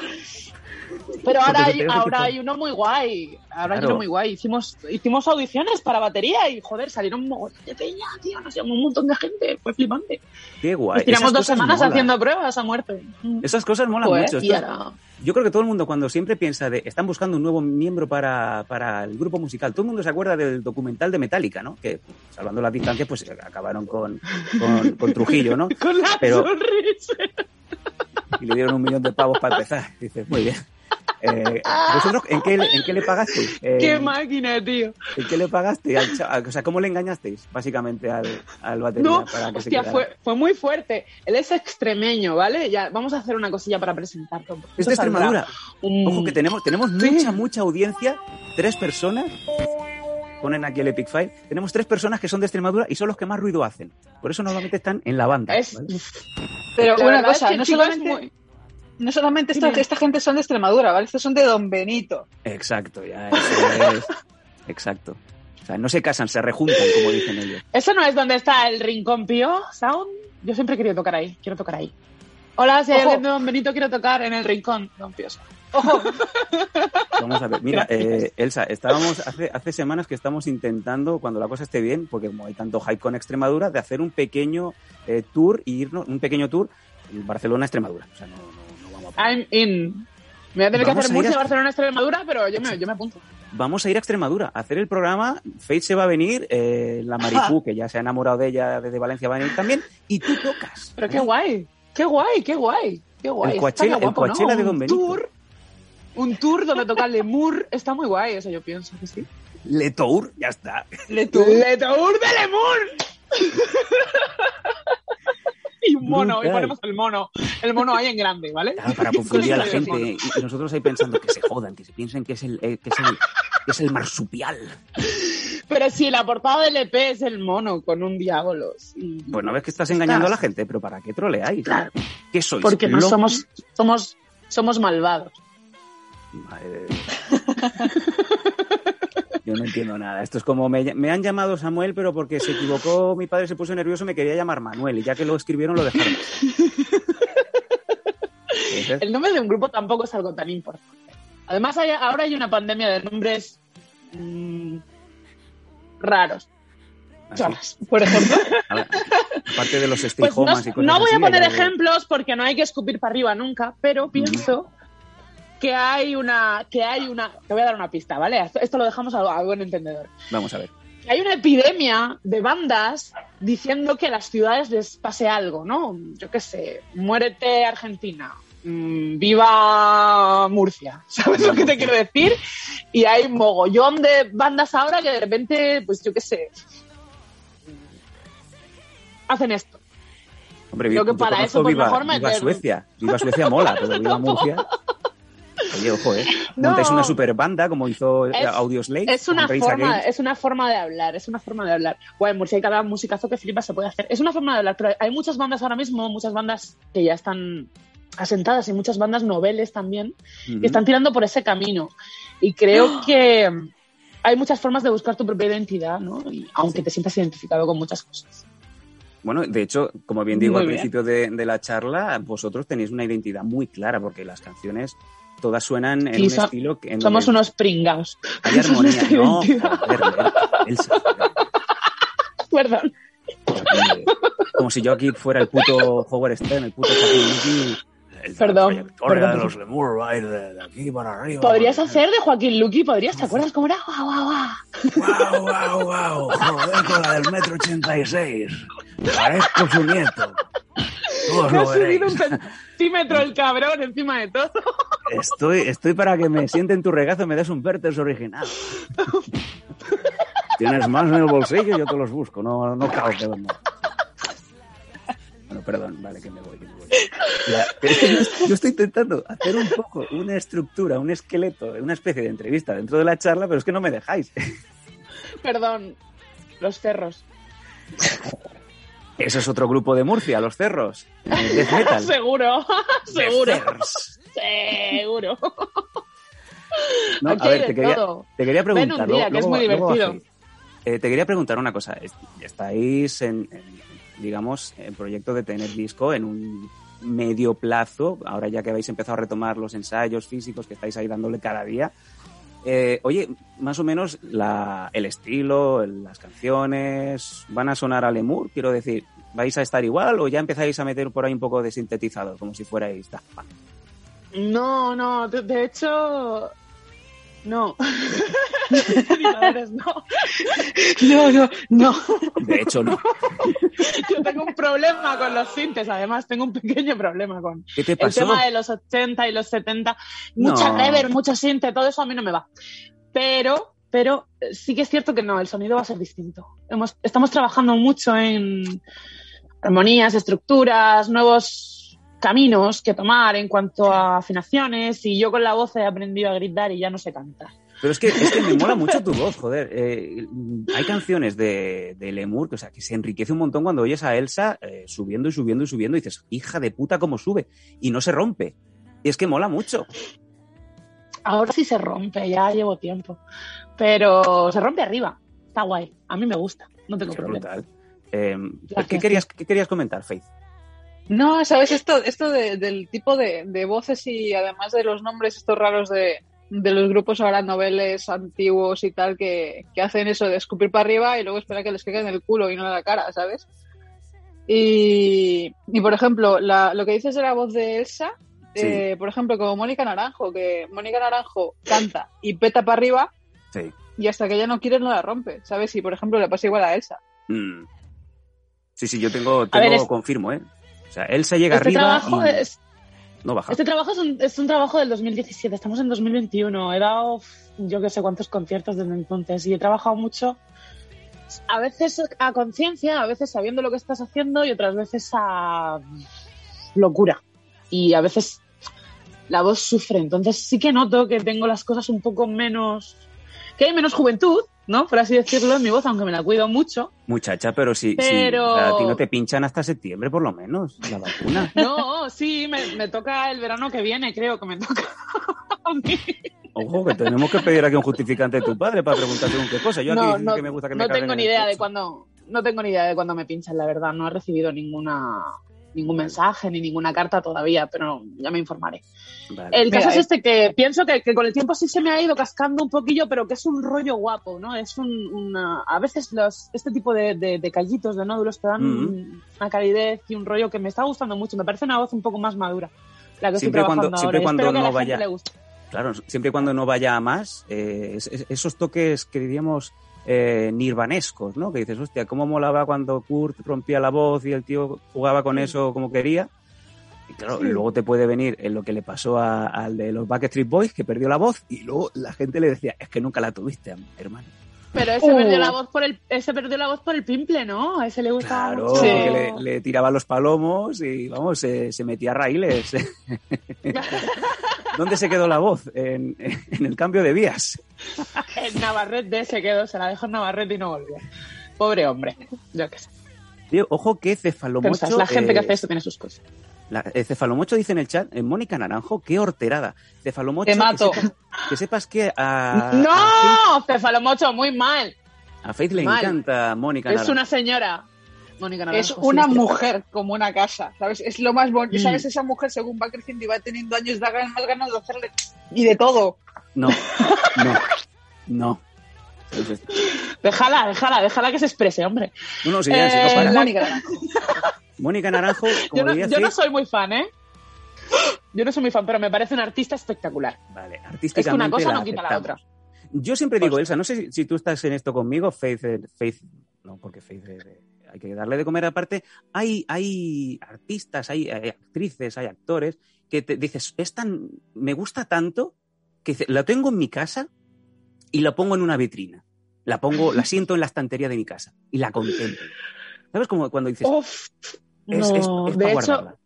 Pero ahora hay, ahora hay uno muy guay. Ahora hay uno muy guay. Hicimos, hicimos audiciones para batería y joder, salieron un montón de peña, tío. Nos llamó un montón de gente. Fue flipante. Qué guay. Nos tiramos Esas dos semanas haciendo pruebas a muerte. Esas cosas molan Joder, mucho. Esto-. Yo creo que todo el mundo cuando siempre piensa de están buscando un nuevo miembro para, para el grupo musical, todo el mundo se acuerda del documental de Metallica, ¿no? Que salvando las distancias pues acabaron con, con, con Trujillo, ¿no? [laughs] Con la Pero- sonrisa. Y le dieron un millón de pavos para empezar. Dices, muy bien. Eh, ¿Vosotros en qué, en qué le pagasteis? [laughs] Eh, Qué máquina, tío. ¿En qué le pagaste? al O sea, ¿cómo le engañasteis básicamente al, al batería No, para que hostia, fue, fue muy fuerte. Él es extremeño, ¿vale? Ya, vamos a hacer una cosilla para presentarlo. Es de. Extremadura. Un- Ojo que tenemos, tenemos Sí. mucha, mucha audiencia. Tres personas. Ponen aquí el Epic File. Tenemos tres personas que son de Extremadura y son los que más ruido hacen. Por eso normalmente están en la banda. Es, ¿vale? Pero La una cosa, es que no chico es solamente, muy- no solamente esta, esta gente son de Extremadura, ¿vale? Estos son de Don Benito. Exacto, ya eso es. [laughs] Exacto. O sea, no se casan, se rejuntan, como dicen ellos. ¿Eso no es donde está el Rincón Pío Sound? Yo siempre he querido tocar ahí. Quiero tocar ahí. Hola, si hay Ojo. alguien de Don Benito, quiero tocar en el Rincón. Don Pío Sound. Ojo, [laughs] Vamos a ver. Mira, eh, Elsa, estábamos hace, hace semanas que estamos intentando, cuando la cosa esté bien, porque como hay tanto hype con Extremadura, de hacer un pequeño eh, tour y irnos, un pequeño tour en Barcelona-Extremadura. O sea, no, I'm in. Me voy a tener que hacer a Murcia, a- Barcelona, Extremadura, pero yo me, yo me apunto. Vamos a ir a Extremadura a hacer el programa. Fate se va a venir, eh, la Maripú, [laughs] que ya se ha enamorado de ella desde Valencia, va a venir también. Y tú tocas. Pero qué guay. Qué guay, qué guay. Qué guay. El Coachella- guapo, el Coachella ¿no? de Don Un Benito. Tour, un tour donde toca Lemur. Está muy guay, eso yo pienso que sí. Le Tour, ya está. Le Tour. ¡Le Tour de Lemur! [laughs] [laughs] y un mono, y ponemos el mono. El mono ahí en grande, ¿vale? Claro, para confundir a la [laughs] gente. Y y nosotros ahí pensando que se jodan, que se piensen que es el, eh, que es el, que es el marsupial. Pero si la portada del EP es el mono con un diablo. sí. Pues no ves que estás engañando a la gente, pero ¿para qué troleáis? Claro. ¿Qué sois? Porque no somos, somos, somos malvados. Madre de. [laughs] Yo no entiendo nada. Esto es como me, me han llamado Samuel, pero porque se equivocó, mi padre se puso nervioso, me quería llamar Manuel, y ya que lo escribieron lo dejaron. Entonces, [laughs] El nombre de un grupo tampoco es algo tan importante. Además, hay- ahora hay una pandemia de nombres mm, raros. así, Chorras. Por ejemplo, a [laughs] ver, aparte de los stay Pues no, y cosas no voy así, a poner ejemplos porque no hay que escupir para arriba nunca, pero pienso que hay una, que hay una, te voy a dar una pista, ¿vale? Esto, esto lo dejamos a, a buen entendedor. Vamos a ver. Que Hay una epidemia de bandas diciendo que a las ciudades les pase algo, ¿no? Yo qué sé, muérete Argentina, mm, viva Murcia, [laughs] ¿sabes lo que te quiero decir? Y hay mogollón de bandas ahora que de repente, pues yo qué sé, hacen esto. Hombre, Creo que para eso, pues, viva, mejor viva Suecia. Viva Suecia mola, pero viva [laughs] Murcia. Oye, ojo, ¿eh? [laughs] No. Montáis una super banda como hizo Es- Audioslave. Es una, forma, es una forma de hablar, es una forma de hablar. Bueno, en Murcia hay cada musicazo que flipa se puede hacer. Es una forma de hablar, pero hay muchas bandas ahora mismo, muchas bandas que ya están asentadas y muchas bandas noveles también, que están tirando por ese camino. Y creo [gasps] que hay muchas formas de buscar tu propia identidad, ¿no? Y aunque te sientas identificado con muchas cosas. Bueno, de hecho, como bien digo Muy al bien. principio de, de la charla, vosotros tenéis una identidad muy clara porque las canciones todas suenan en Sí, un so- estilo que en Somos unos pringaos. hay armonía. No, Elsa, Perdón. como si yo aquí fuera el puto Howard Stern, el puto Joaquín Luqui. Perdón. perdón. los Lemur va a ir de, de aquí para arriba. Podrías hacer de Joaquín Luqui, podrías, ¿te acuerdas cómo era? Guau, guau, guau. ¡Wow, wow, wow! Joder con la del metro 86. Parezco su nieto. Todos ha subido un centímetro el cabrón encima de todo. Estoy, estoy para que me siente en tu regazo y me des un Verters original. Tienes más en el bolsillo, yo te los busco, no, no cao, pero no. Bueno, perdón, vale, que me voy, que me voy. Ya, pero es que yo, yo estoy intentando hacer un poco una estructura, un esqueleto, una especie de entrevista dentro de la charla, pero es que no me dejáis. Perdón, los cerros. Eso es otro grupo de Murcia, los cerros. el Death [laughs] metal. seguro, [laughs] seguro, seguro. No, Aquí a ver, te quería, te quería Ven preguntar. un día, luego- que es muy luego- luego divertido. bajéis. Eh, te quería preguntar una cosa. Es- Estáis en, en, digamos, en proyecto de tener disco en un medio plazo, ahora ya que habéis empezado a retomar los ensayos físicos que estáis ahí dándole cada día. Eh, oye, más o menos el estilo, las canciones, ¿van a sonar a Lemur? Quiero decir, ¿vais a estar igual o ya empezáis a meter por ahí un poco de sintetizador, como si fuerais Daft? No, no, de, de hecho, no. [laughs] No. No, no, no. De hecho, no. Yo tengo un problema con los sintes, además tengo un pequeño problema con ¿Qué te el tema de los 80 y los 70. Mucha No. reverb, mucho todo eso a mí no me va. Pero, pero eh, sí que es cierto que no, el sonido va a ser distinto. Hemos, estamos trabajando mucho en armonías, estructuras, nuevos caminos que tomar en cuanto a afinaciones y yo con la voz he aprendido a gritar y ya no sé cantar. Pero es que, es que me mola [laughs] mucho tu voz, joder. Eh, hay canciones de, de Lemur que, o sea, que se enriquece un montón cuando oyes a Elsa eh, subiendo y subiendo y subiendo y dices, hija de puta, cómo sube. Y no se rompe. Y es que mola mucho. Ahora sí se rompe, ya llevo tiempo. Pero se rompe arriba. Está guay. A mí me gusta. No tengo Qué problema. brutal. Eh, Gracias. ¿qué, querías, ¿Qué querías comentar, Faith? No, sabes, esto, esto de- del tipo de, de voces y además de los nombres estos raros de, de los grupos ahora noveles antiguos y tal que, que hacen eso de escupir para arriba y luego esperar que les caiga en el culo y no en la cara, ¿sabes? Y, y por ejemplo, la- lo que dices de la voz de Elsa, Sí. eh, por ejemplo, como Mónica Naranjo, que Mónica Naranjo canta y peta para arriba Sí. y hasta que ella no quiere no la rompe, ¿sabes? Y por ejemplo le pasa igual a Elsa. Mm. Sí, sí, yo tengo, ver, tengo es- confirmo, ¿eh? Sea, Elsa llega Este arriba trabajo, y es, no baja. este trabajo es, un, es un trabajo del 2017. Estamos en 2021. He dado yo que sé cuántos conciertos desde entonces y he trabajado mucho. A veces a conciencia, a veces sabiendo lo que estás haciendo y otras veces a locura. Y a veces la voz sufre. Entonces sí que noto que tengo las cosas un poco menos. que hay menos juventud, ¿no? Por así decirlo, en mi voz, aunque me la cuido mucho. Muchacha, pero si, si Pero- sea, a ti no te pinchan hasta septiembre, por lo menos, la vacuna. [laughs] No, sí, me, me toca el verano que viene, creo que me toca a mí. Ojo, que tenemos que pedir aquí un justificante de tu padre para preguntar según qué cosa. Yo aquí no, que me gusta que me no tengo en ni idea de cuándo no tengo ni idea de cuándo me pinchan la verdad no he recibido ninguna ningún mensaje ni ninguna carta todavía pero ya me informaré Vale. el Mira, caso es eh. este que pienso que, que con el tiempo sí se me ha ido cascando un poquillo pero que es un rollo guapo no es un una, a veces los este tipo de, de, de callitos de nódulos te dan una calidez y un rollo que me está gustando mucho me parece una voz un poco más madura la que Siempre estoy cuando- trabajando siempre ahora cuando no vaya- Claro, siempre y cuando no vaya a más, eh, es- es- esos toques que diríamos eh, nirvanescos, ¿no? Que dices, hostia, cómo molaba cuando Kurt rompía la voz y el tío jugaba con eso como quería. Y claro, luego te puede venir en lo que le pasó a- al de los Backstreet Boys, que perdió la voz, y luego la gente le decía, es que nunca la tuviste, hermano. Pero ese Uh. perdió la voz por el, ese perdió la voz por el pimple, ¿no? A ese le gustaba Claro, mucho. Sí. porque le, le tiraba los palomos y vamos, se, se metía a raíles. [laughs] ¿Dónde se quedó la voz? En, en el cambio de vías. En [laughs] Navarrete se quedó, se la dejó en Navarrete y no volvió. Pobre hombre, yo qué sé. Tío, ojo que cefalomocho. La gente que eh, hace esto tiene sus cosas. la- eh, cefalomocho dice en el chat, eh, Mónica Naranjo, qué horterada. Cefalomocho. Te mato. Que sepas que, sepas que a, a, ¡No! Cefalomocho, muy mal. A Faith le Mal. encanta Mónica Es Naranjo. una señora. Mónica Naranjo, Es sí, una es mujer como una casa, ¿sabes? Es lo más bonito, Mm. ¿sabes? Esa mujer según va creciendo y va teniendo años da más ganas de hacerle y de todo. No, no, no. Déjala, déjala, déjala que se exprese, hombre. No, no, si ya, si no Eh, Mónica Naranjo. Mónica Naranjo, como Yo no, yo no soy muy fan, ¿eh? Yo no soy muy fan, pero me parece una artista espectacular. Vale, Es artísticamente que una cosa no quita la otra. Yo siempre digo, Elsa, no sé si, si tú estás en esto conmigo, Faith, Faith no, porque Faith hay que darle de comer aparte. Hay, hay artistas, hay, hay actrices, hay actores que te dices, es tan, me gusta tanto que la tengo en mi casa y la pongo en una vitrina. La pongo, la [laughs] siento en la estantería de mi casa y la contemplo. ¿Sabes? Como cuando dices, Uf, es, no, es- es de para hecho, guardarla.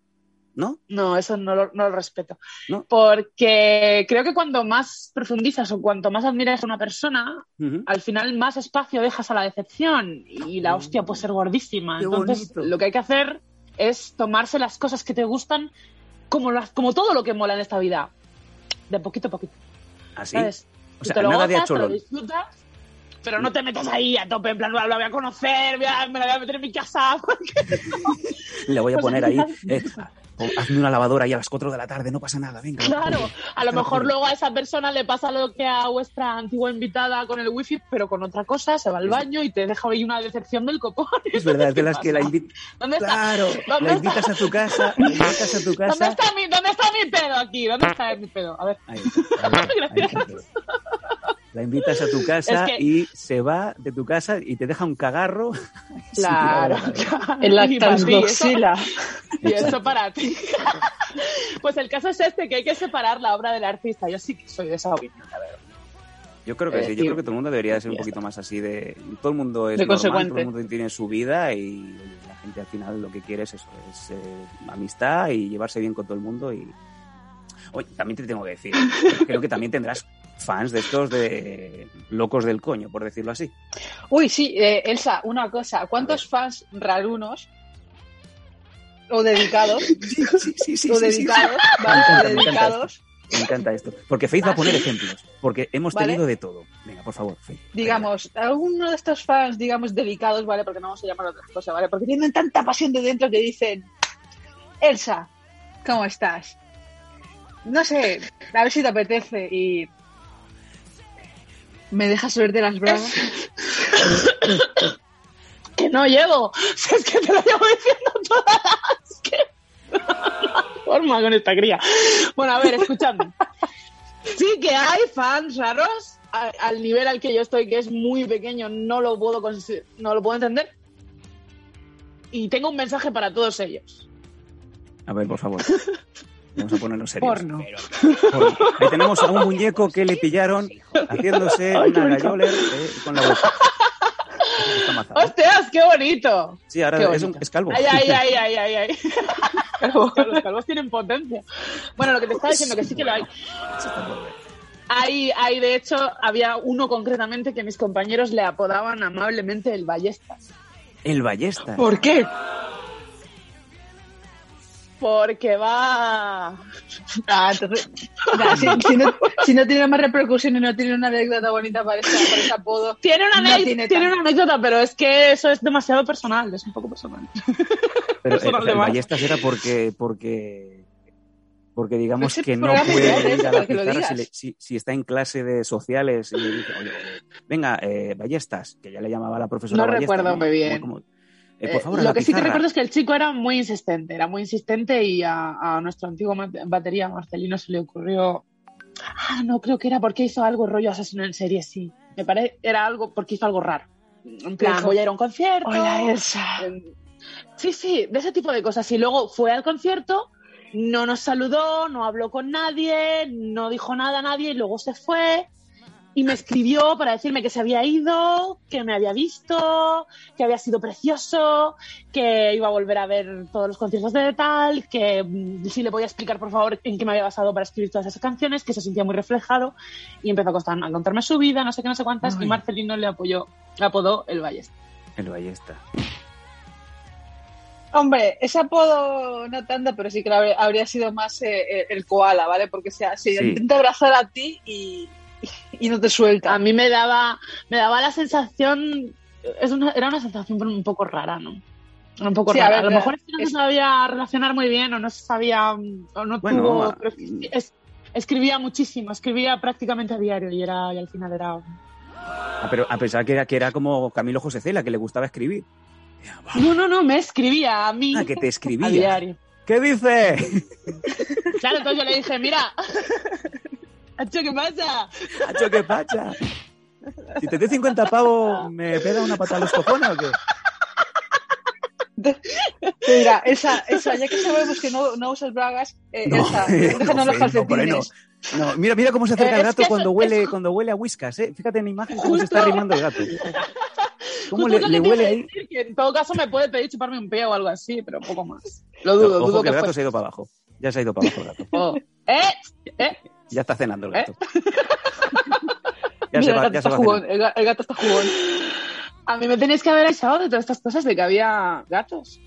¿No? no, eso no lo, no lo respeto. ¿No? Porque creo que cuando más profundizas o cuanto más admiras a una persona, al final más espacio dejas a la decepción y la hostia puede ser gordísima. Qué Entonces, bonito. lo que hay que hacer es tomarse las cosas que te gustan como, las, como todo lo que mola en esta vida. De poquito a poquito. Así. ¿Sabes? O Tú sea, te lo nada de gozas, te lo disfrutas, pero no te metas ahí a tope, en plan, la voy a conocer, voy a- me la voy a meter en mi casa. [laughs] Le voy a Pues poner ahí, eh, hazme una lavadora ahí a las 4 de la tarde, no pasa nada, venga. Claro, a lo mejor luego a esa persona le pasa lo que a vuestra antigua invitada con el wifi, pero con otra cosa, se va al baño y te deja ahí una decepción del copón. Es verdad, es de las que la pasa? invitas. ¿Dónde está? Claro, ¿Dónde la está? invitas a tu casa, la invitas a tu ¿Dónde casa. está, mi, ¿Dónde está mi pedo aquí? ¿Dónde está mi pedo? A ver. Ahí está, ahí está, ahí está. [laughs] La invitas a tu [laughs] casa Es que- y se va de tu casa y te deja un cagarro. [laughs] Claro. [laughs] En la Y eso-. Y eso para ti. Pues el caso es este, que hay que separar la obra del artista. Yo sí que soy de esa opinión, la verdad. Yo creo que Eh, sí, yo tío. creo que todo el mundo debería ser un poquito más así de... Todo el mundo es De normal, consecuente. todo el mundo tiene su vida y la gente al final lo que quiere es eso, es eh, amistad y llevarse bien con todo el mundo y... Oye, también te tengo que decir, creo que también tendrás fans de estos de locos del coño, por decirlo así. Uy, sí, eh, Elsa, una cosa. ¿Cuántos fans rarunos o dedicados, [laughs] Sí, sí, sí, o sí. dedicados, dedicados, Me encanta esto. Porque Faith va a poner ejemplos. Porque hemos Vale. tenido de todo. Venga, por favor, Faith. digamos, alguno de estos fans, digamos, dedicados, ¿vale? Porque no vamos a llamar a otras cosas, ¿vale? Porque tienen tanta pasión de dentro que dicen, Elsa, ¿cómo estás? No sé, a ver si te apetece y... ¿Me dejas verte las bravas? [coughs] Que no llevo. [laughs] Es que te lo llevo diciendo todas las que... [laughs] Forma con esta cría. Bueno, a ver, escuchadme. Sí que hay fans raros a- al nivel al que yo estoy, que es muy pequeño, no lo puedo no lo puedo entender. Y tengo un mensaje para todos ellos. A ver, por favor. [laughs] Vamos a ponernos serios. Porno. Porno. Ahí tenemos a un muñeco que le pillaron haciéndose una galloler eh, con la boca. Amazado. ¡Hostias, qué bonito! Sí, ahora Qué es, un, bonito. es calvo. Ay, ay, ay, ay, ay, ay. [laughs] Los calvos tienen potencia. Bueno, lo que te estaba diciendo, que sí que lo hay. Hay, hay, de hecho, había uno concretamente que mis compañeros le apodaban amablemente el ballestas. El ballesta. ¿Por qué? Porque va. Ah, entonces, nah, si, [laughs] si no, si no tiene más repercusión y no tiene una anécdota bonita para, ese apodo, Tiene una, No ane- tiene tiene tan- una anécdota, pero es que eso es demasiado personal, es un poco personal. [laughs] Pero eh, el va. ballestas era porque, porque, porque digamos que no puede ir a la pizarra si, digas. le- si- si está en clase de sociales y le dice, oye, venga, eh, ballestas, que ya le llamaba a la profesora No Ballestas, recuerdo muy bien. Como- como, eh, por favor, a lo que sí que recuerdo es que el chico era muy insistente, era muy insistente y a, a nuestro antiguo batería, Marcelino, se le ocurrió. Ah, no, creo que era porque hizo algo rollo asesino en serie, sí. Me parece, era algo porque hizo algo raro. En plan, voy a ir a un concierto. Hola, Elsa. Sí, sí, de ese tipo de cosas. Y luego fue al concierto no nos saludó, no habló con nadie, no dijo nada a nadie y luego se fue. Y me escribió para decirme que se había ido, que me había visto, que había sido precioso, que iba a volver a ver todos los conciertos de tal, que mm, si le podía explicar por favor en qué me había basado para escribir todas esas canciones, que se sentía muy reflejado y empezó a, contar- a contarme su vida, no sé qué, no sé cuántas, y. Marcelino le apoyó, le apodó el Ballesta. El ballesta. Hombre, ese apodo no tanto, pero sí que habría, habría sido más eh, el koala, ¿vale? Porque se, se Sí. intenta abrazar a ti y, y no te suelta. A mí me daba, me daba la sensación, es una, era una sensación un poco rara, ¿no? Era un poco Sí, a rara. ver, a lo mejor es que no es- se sabía relacionar muy bien o no se sabía, o no Bueno, tuvo, a- pero es- escribía muchísimo, escribía prácticamente a diario y era, y al final era, Ah, pero a pesar que era, que era como Camilo José Cela, que le gustaba escribir. no, no, no, me escribía a mí Ah, que te [laughs] a escribía. diario. ¿Qué dice? Claro, entonces yo le dije, mira, Hacho, ¿qué pasa? Hacho, ¿qué pacha? Si te doy 50 pavos, ¿me pega una patada a los cojones o qué? Mira, esa, esa, ya que sabemos que no, no usas bragas, eh, No, Elsa, eh, [laughs] déjanos no, los calcetines. No, mira, mira cómo se acerca Eh, el gato cuando eso- huele, cuando huele a whiskas, ¿eh? Fíjate en la imagen cómo se está rimando el gato. ¿Cómo Justo le, huele ahí? decir, que en todo caso me puede pedir chuparme un pie o algo así, pero poco más. Lo dudo, Ojo dudo que que, el gato fue. se ha ido para abajo. Ya se ha ido para abajo el gato. Oh. ¿Eh? ¿Eh? Ya está cenando el ¿Eh? gato. [laughs] Ya Mira, se el gato ya se está va jugón, cenar. el, ga- el gato está jugón. A mí me tenéis que haber avisado de todas estas cosas de que había gatos.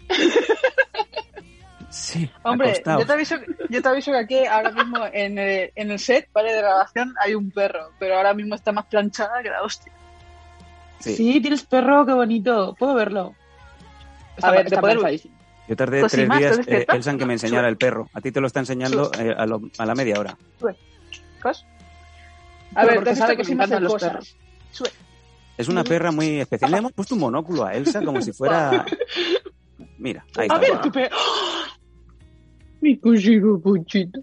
Sí, Hombre, acostado. yo te, aviso, yo te aviso que aquí ahora mismo en el, en el set ¿vale? de grabación hay un perro, pero ahora mismo está más planchada que la hostia. Sí. Sí, tienes perro, qué bonito. Puedo verlo. A ver, de poder-. Yo tardé Pues tres más, días, ¿tú es eh? Elsa, en que me enseñara el perro. A ti te lo está enseñando eh, a, lo- a la media hora. A ver, te has sabe visto que me cositas encantan los cosas. perros. Sube. Es una perra muy especial. Le hemos puesto un monóculo a Elsa como si fuera... Mira, ahí A está. ver, qué perro. Mi cosito puchito.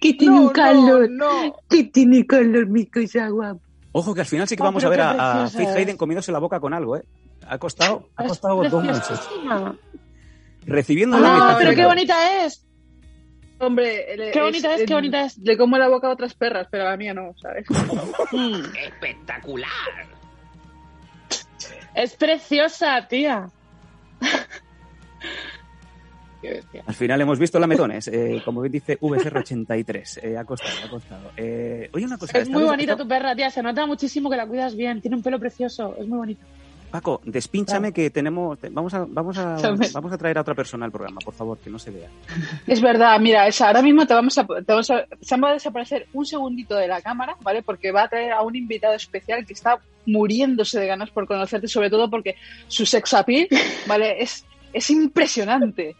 Que tiene No, un calor. No, no. Que tiene calor, mi cosa guapa. Ojo que al final sí que Oh, vamos a ver a, a Faith. Hayden comiéndose la boca con algo, ¿eh? Ha costado, ha costado dos meses. Recibiendo la Ah, amistad pero qué bonita es. Hombre, Qué bonita es, qué bonita es. Le como la boca a otras perras, pero a la mía no, ¿sabes? Mm. [laughs] ¡Espectacular! Es preciosa, tía. [laughs] Al final hemos visto lametones, eh, como bien dice VCR83. Eh, ha costado, ha costado. Eh, oye, una cosa. Es muy bonita tu perra, tía. Se nota muchísimo que la cuidas bien. Tiene un pelo precioso. Es muy bonito. Paco, despínchame que tenemos... te- vamos, a, vamos, a, [laughs] vamos a traer a otra persona al programa, por favor, que no se vea. Es verdad, mira, Elsa, ahora mismo te vamos a, te vamos a, se va a desaparecer un segundito de la cámara, ¿vale? Porque va a traer a un invitado especial que está muriéndose de ganas por conocerte, sobre todo porque su sex appeal, ¿vale? Es, es impresionante.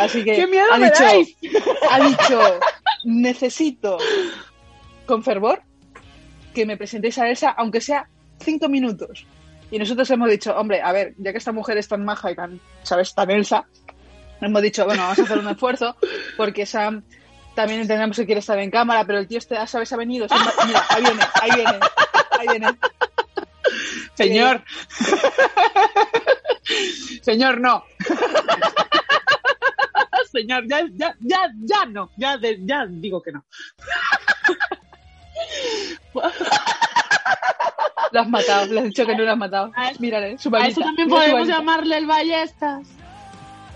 Así que [laughs] ¡Qué miedo ha me dicho, dais! [laughs] ha dicho, necesito con fervor que me presentéis a Elsa, aunque sea cinco minutos. Y nosotros hemos dicho, hombre, a ver, ya que esta mujer es tan maja y tan, ¿sabes?, tan Elsa, hemos dicho, bueno, vamos a hacer un esfuerzo, porque Sam también entendemos que quiere estar en cámara, pero el tío este, ¿sabes?, ha venido. Sam- Mira, ahí viene, ahí viene, ahí viene. [laughs] Señor. [laughs] Señor, no. [laughs] Señor, ya, ya, ya, ya no. Ya, de- ya digo que no. Lo has matado, le has dicho que no lo has matado. A eso- Mírale, su A varita, eso también mira podemos llamarle el ballestas.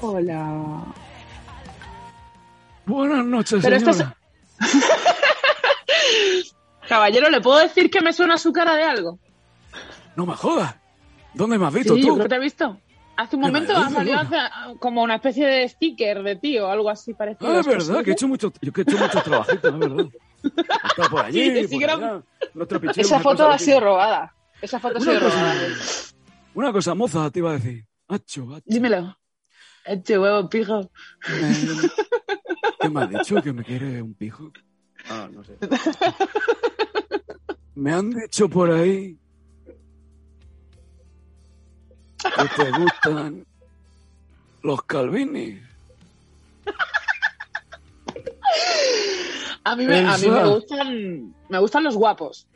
Hola. Buenas noches, Pero esto señora. [laughs] Caballero, ¿le puedo decir que me suena su cara de algo? No me jodas. ¿Dónde me has visto Sí, yo tú? creo que te he visto. Hace un ¿Qué momento me ha salido hace- como una especie de sticker de tío, algo así parecido. Ah, es ¿Es verdad, que he hecho mucho, yo que he hecho mucho trabajito, es verdad. Está por allí, [laughs] Sí, por era- allá. Esa foto ha sido robada. Esa foto ha sido cosa, robada. una cosa, moza, te iba a decir. Dímelo. Eche huevo, pijo. Eh, ¿Qué me has dicho? ¿Que me quiere un pijo? Ah, no sé. [laughs] Me han dicho por ahí que te gustan los calvinis. A mí, me, a mí me gustan me gustan los guapos.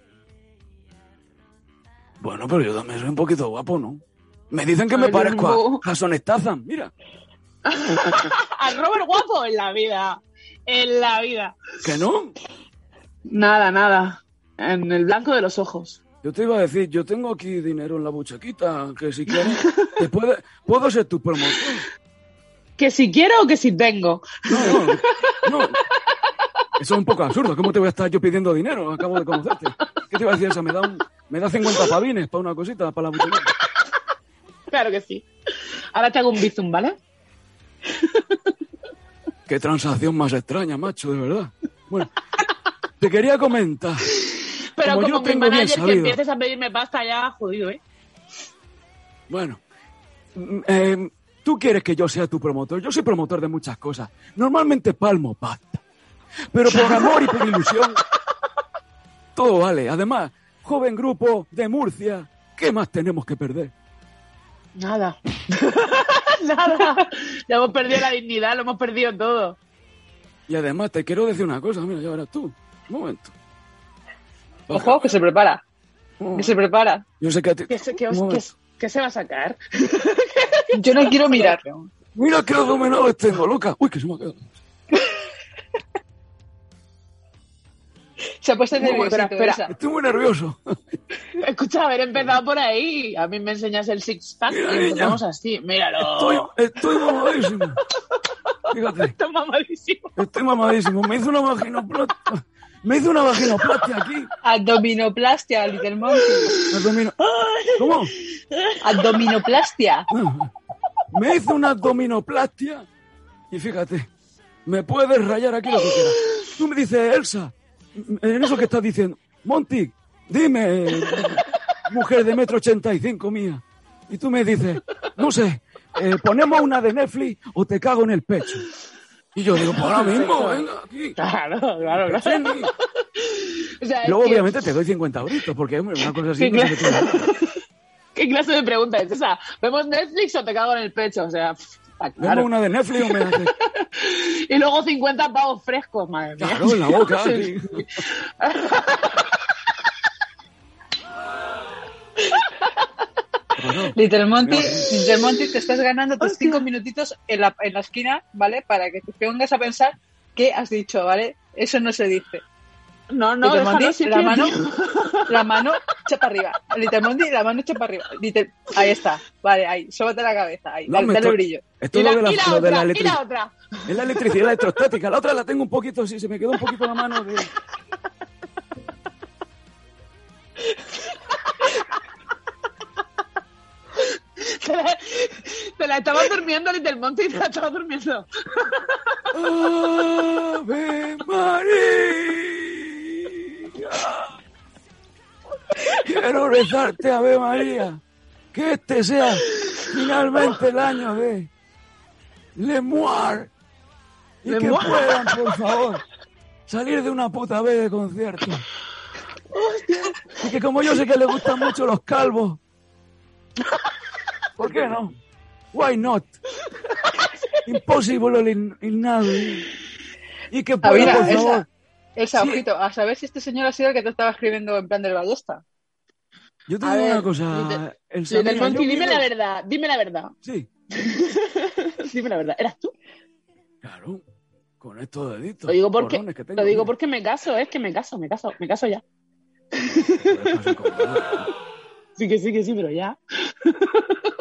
Bueno, pero yo también soy un poquito guapo, ¿no? Me dicen que me Ay, parezco a Jason Statham, mira. [laughs] A Robert guapo en la vida. En la vida. ¿Que no? Nada, nada. En el blanco de los ojos. Yo te iba a decir, yo tengo aquí dinero en la buchaquita, que si quieres, te puede, puedo ser tu promotor. Que si quiero o que si tengo. No, no, no. Eso es un poco absurdo. ¿Cómo te voy a estar yo pidiendo dinero? Acabo de conocerte. ¿Qué te iba a decir esa? Me da, un- me da 50 pavines para una cosita, para la buchaquita. Claro que sí. Ahora te hago un bizum, ¿vale? Qué transacción más extraña, macho, de verdad. Bueno, te quería comentar. Pero Como como, yo mi tengo bien manager que empieces a pedirme pasta ya, jodido, ¿eh? Bueno, eh, tú quieres que yo sea tu promotor. Yo soy promotor de muchas cosas. Normalmente palmo pasta. Pero por [laughs] amor y por ilusión, todo vale. Además, joven grupo de Murcia, ¿qué más tenemos que perder? Nada. [laughs] Nada. Ya hemos perdido la dignidad, lo hemos perdido todo. Y además te quiero decir una cosa, mira, ya verás tú. Un momento. Ojo, que se prepara. Oh, Que se prepara. Yo sé que a ti... ¿Qué se, qué os- Un qué- momento. qué se va a sacar? Yo no quiero [laughs] mirar. Mira qué abdominales tengo, loca. Uy, que se me ha quedado. Se ha puesto nerviosito espera, esa. Estoy muy nervioso. [laughs] Escucha, haber empezado por ahí. A mí me enseñas el six pack Mira, y empezamos así. Míralo. Estoy, estoy mamadísimo. [laughs] Fíjate. Está mamadísimo. Estoy mamadísimo. Me hizo una vaginoplastia. Me hizo una vaginoplastia aquí. Abdominoplastia, Little Monkey. Abdomino- ¿Cómo? Abdominoplastia. Me hizo una abdominoplastia. Y fíjate, me puedes rayar aquí lo que quieras. Tú me dices, Elsa, en eso que estás diciendo, Monty, dime, mujer de metro ochenta y cinco mía. Y tú me dices, no sé, eh, ponemos una de Netflix o te cago en el pecho. Y yo digo, pues ahora [laughs] mismo, venga, aquí. Claro, claro, claro. Jenny. O sea, es Luego, que- obviamente, te doy 50 euritos, porque hombre, una cosa así Sí, qué claro. [laughs] ¿Qué clase de pregunta es esa? ¿Vemos Netflix o te cago en el pecho? O sea, está Vemos claro. una de Netflix o me haces [laughs] Y luego 50 pavos frescos, madre mía. claro en la boca. Bueno, Little Monty. Little Monty, te estás ganando tus cinco minutitos en la, en la esquina, ¿vale? Para que te pongas a pensar qué has dicho, ¿vale? Eso no se dice. No, no, Monty, la mano, la mano echa para arriba. Little Monty, la mano echa para arriba. Little- ahí está, vale, ahí, sóbate la cabeza, ahí, No, dale, dale brillo. Esto Y es la, lo de la, y la de la y la otra. Es la electricidad electrostática. La otra la tengo un poquito, sí, se me quedó un poquito la mano. De... [laughs] Te la, te la estaba durmiendo Little Monty y te la estaba durmiendo. ¡Ave María! Quiero rezarte, Ave María, que este sea finalmente el año de Lemoir. Y que puedan, por favor, salir de una puta vez de concierto. Y que como yo sé que le gustan mucho los calvos, ¿por qué no? Why not? Impossible in, in. Y que Ah, pueda, mira, por favor. esa, esa, Sí. ojito, a saber si este señor ha sido el que te estaba escribiendo en plan del ballesta. Yo te A digo ver, una cosa, Little- Elsa, Little mira, Monty, yo dime quiero- la verdad, dime la verdad. Sí, [laughs] Dime la verdad. ¿Eras tú? claro, con estos deditos. Lo digo porque, corrones que tengo, lo digo mira. porque me caso, es que me caso, me caso, me caso ya. [laughs] Sí que sí, que sí, pero ya. [laughs]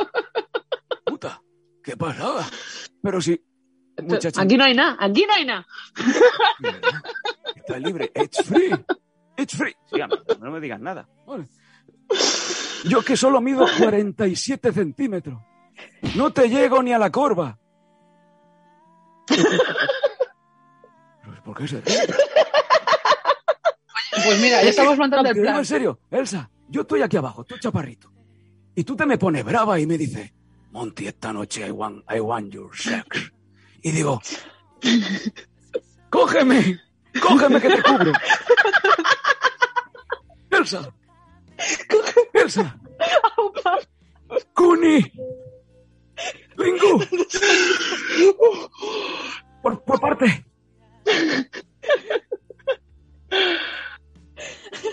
Qué pasada. Pero sí, muchacha, Aquí no hay nada, aquí no hay nada. está libre, it's free, it's free. Sígame, no me digas nada. Vale. Yo que solo mido 47 centímetros. No te llego ni a la corva. ¿Por qué se ríe? Pues mira, ya estamos montando el plan. en serio, Elsa, yo estoy aquí abajo, tú chaparrito. Y tú te me pones brava y me dices, Monty, esta noche I want, I want your sex. Y digo, cógeme, cógeme que te cubro. Elsa, Elsa, Kuni, Lingu, por, por parte.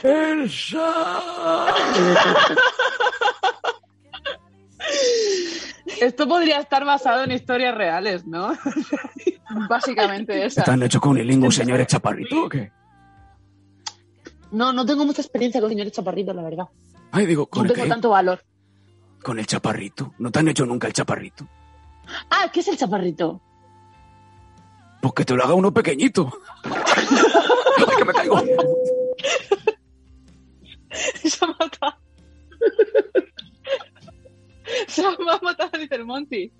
Elsa. Esto podría estar basado en historias reales, ¿no? [laughs] Básicamente esa. ¿Están hechos con unilingus, señores chaparrito o qué? No, no tengo mucha experiencia con señores chaparritos, la verdad. Ay, digo, No ¿con el tengo qué? tanto valor. Con el chaparrito. ¿No te han hecho nunca el chaparrito? Ah, ¿qué es el chaparrito? Pues que te lo haga uno pequeñito. Ay, que me caigo. [laughs] Se [laughs] Se ha matado a Little Monty.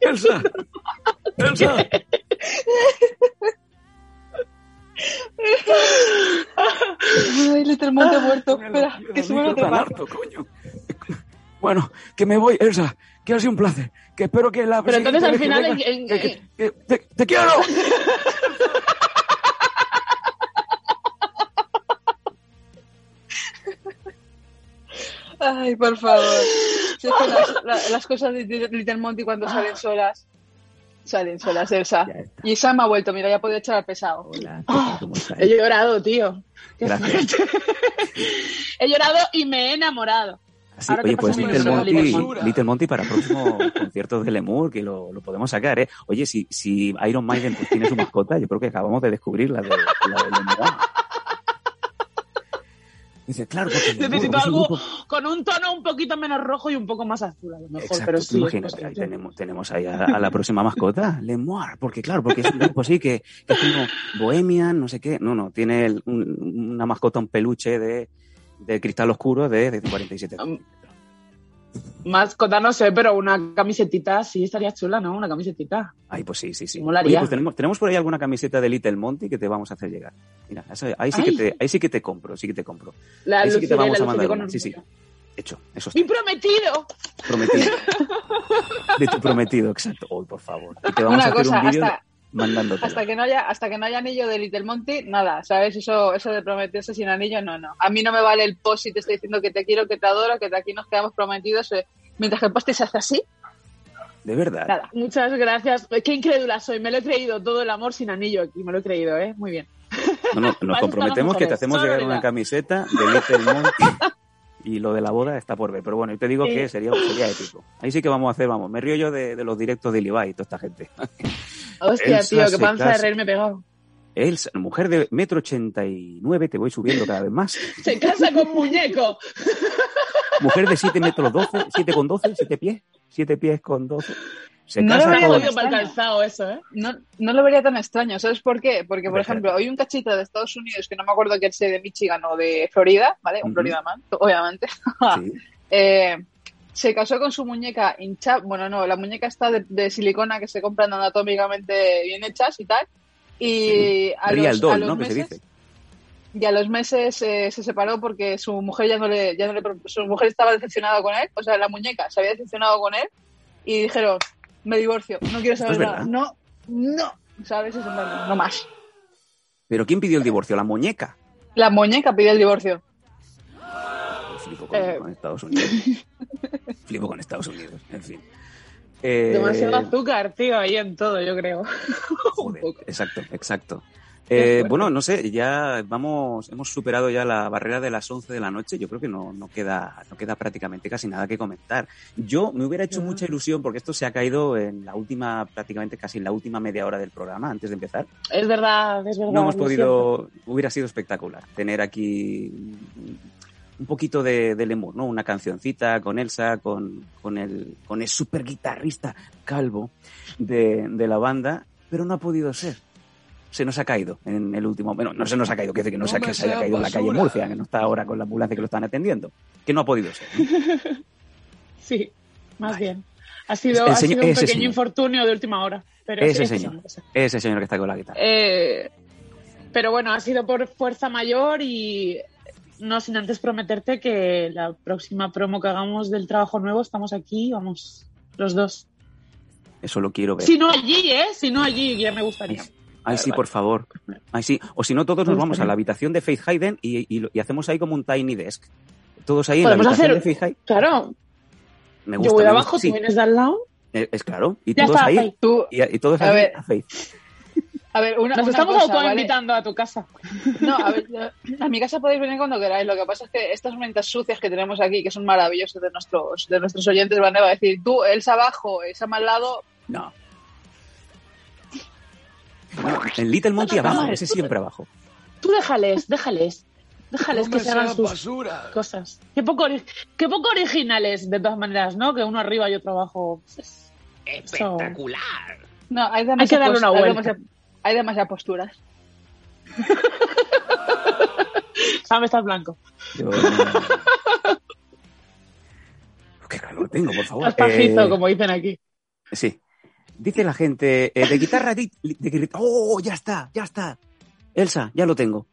Elsa. Elsa. Ay, Little Monty ha muerto. Espera, que a harto, coño. Bueno, que me voy, Elsa. Que ha sido un placer. Que espero que la Pero entonces al final... vez que Ay, por favor. Si es que las, [laughs] la- las cosas de Little Monty cuando salen solas, salen solas, Elsa. Y Sam ha vuelto, mira, ya puede echar al pesado. Hola, ¿qué tal? ¿Cómo estás? He llorado, tío. Qué Gracias. [laughs] He llorado y me he enamorado. Así, te oye, pues Little Monty, Little Monty. Little Monty para próximo concierto de Lemur, que lo, lo podemos sacar, ¿eh? Oye, si, si Iron Maiden pues, tiene su mascota, yo creo que acabamos de descubrir la de, la de Lemur. Dice, claro, porque Necesito [laughs] algo grupo- con un tono un poquito menos rojo y un poco más azul, a lo mejor. Exacto, pero sí, imagínate, ahí tenemos, tenemos ahí a, a la próxima mascota, Lemur, porque claro, porque es un grupo así que, que es como Bohemian, no sé qué, no, no, tiene el- un- una mascota, un peluche de, de cristal oscuro de, de 47 Um, Mascota no sé, pero una camisetita sí estaría chula, ¿no? Una camisetita. Ay, pues sí, sí, sí. Molaría. Oye, pues tenemos, tenemos por ahí alguna camiseta de Little Monty que te vamos a hacer llegar. Mira, ahí, sí que te, ahí sí que te compro, sí que te compro. La Ahí sí que te luciré, vamos la a mandar una, sí, sí. Hecho, eso ¡Mi está. prometido! Prometido. [laughs] De tu prometido, exacto. Hoy, por favor. Y te vamos Una a hacer cosa, un vídeo hasta, mandándotelo. hasta que no haya hasta que no haya anillo de Little Monty, nada, ¿sabes? Eso eso de prometerse sin anillo, no, no. A mí no me vale el post si te estoy diciendo que te quiero, que te adoro, que de aquí nos quedamos prometidos. eh, mientras que el post se hace así, De verdad. nada. Muchas gracias. Qué incrédula soy. Me lo he creído todo el amor sin anillo aquí. Me lo he creído, ¿eh? Muy bien. No, nos comprometemos que te hacemos llegar una camiseta de Little Monty. [laughs] Y lo de la boda está por ver. Pero bueno, yo te digo Sí. que sería, sería épico. Ahí sí que vamos a hacer, vamos. Me río yo de, de los directos de Levi y toda esta gente. [laughs] Hostia, Elsa tío, qué panza de casa. reír me he pegado. Elsa, mujer de metro ochenta y nueve, te voy subiendo cada vez más. [laughs] Se casa con muñeco. Mujer de 7 metros 12, 7 con 12, 7 pies, 7 pies con 12. Se No lo jodido para el calzado eso, ¿eh? No, no lo vería tan extraño, ¿sabes por qué? Porque, por ejemplo, hay un cachito de Estados Unidos que no me acuerdo que es de Michigan o de Florida, ¿vale? Un Ujú. Florida man, obviamente. [laughs] Sí. Eh, se casó con su muñeca hincha, bueno, no, la muñeca está de, de silicona que se compran anatómicamente bien hechas y tal. Y a Real los, doll, a los ¿no? Que se meses, dice. y a los meses eh, se separó porque su mujer ya no le, ya no le, su mujer estaba decepcionada con él, o sea, la muñeca se había decepcionado con él y dijeron, me divorcio, no quiero saber nada, verdad. no, no, ¿sabes? Plan, no más. Pero ¿quién pidió el divorcio? La muñeca. La muñeca pidió el divorcio. Flipo con, Eh. con Estados Unidos. [laughs] Flipo con Estados Unidos, en fin. Eh, Demasiado azúcar, tío, ahí en todo, yo creo. [laughs] Joder, exacto, exacto. Eh, bueno, no sé, ya vamos, hemos superado ya la barrera de las 11 de la noche. Yo creo que no, no queda, no queda prácticamente casi nada que comentar. Yo me hubiera hecho mucha ilusión porque esto se ha caído en la última, prácticamente casi en la última media hora del programa, antes de empezar. Es verdad, es verdad. No hemos podido, hubiera sido espectacular tener aquí un poquito de, de Lemur, ¿no? Una cancioncita con Elsa, con, con el, con el super guitarrista calvo de, de la banda, pero no ha podido ser. Se nos ha caído en el último. Bueno, no se nos ha caído, quiere decir que no, No sea que me se haya caído en la calle. Murcia, que no está ahora con la ambulancia que lo están atendiendo. Que no ha podido ser. [laughs] Sí, más bien. Ha sido, ha un pequeño señor. infortunio de última hora. Pero Ese señor. Ese señor que está con la guitarra. Eh, pero bueno, ha sido por fuerza mayor y no sin antes prometerte que la próxima promo que hagamos del trabajo nuevo estamos aquí, vamos, los dos. Eso lo quiero ver. Si no allí, ¿eh? Si no allí, ya me gustaría. Ay, sí, por favor. Ay, sí. O si no, todos nos vamos a la habitación de Faith Hayden y, y lo- y hacemos ahí como un tiny desk. Todos ahí en la Podemos habitación hacer- de Faith Hayden. Claro, Me yo gusta. voy de me abajo, sí. tú vienes de al lado. Eh, Es claro. Y Ya todos está, ahí. Tú, Y, y todos A ahí ver. a Faith. A ver, una, Nos una estamos cosa, ¿vale? autoinvitando a tu casa. No, a, ver, a mi casa podéis venir cuando queráis. Lo que pasa es que estas mentes sucias que tenemos aquí, que son maravillosas de nuestros, de nuestros oyentes, van a decir, tú, Elsa abajo, Elsa mal lado. No. No, el Little Monkey abajo, ese siempre abajo. Tú déjales, déjales. Déjales que se hagan sus basura. cosas. Qué poco, qué poco originales, de todas maneras, ¿no? Que uno arriba y otro abajo. Espectacular. No, hay Hay que darle una hay vuelta. demasiadas- hay demasiadas posturas. [laughs] Sam, estás blanco. Yo [laughs] Qué calor tengo, por favor. Estás pajizo, Eh, como dicen aquí. Sí. Dice la gente, eh, de guitarra, di- de, guitarra- ¡Oh, ya está, ya está! Elsa, ya lo tengo.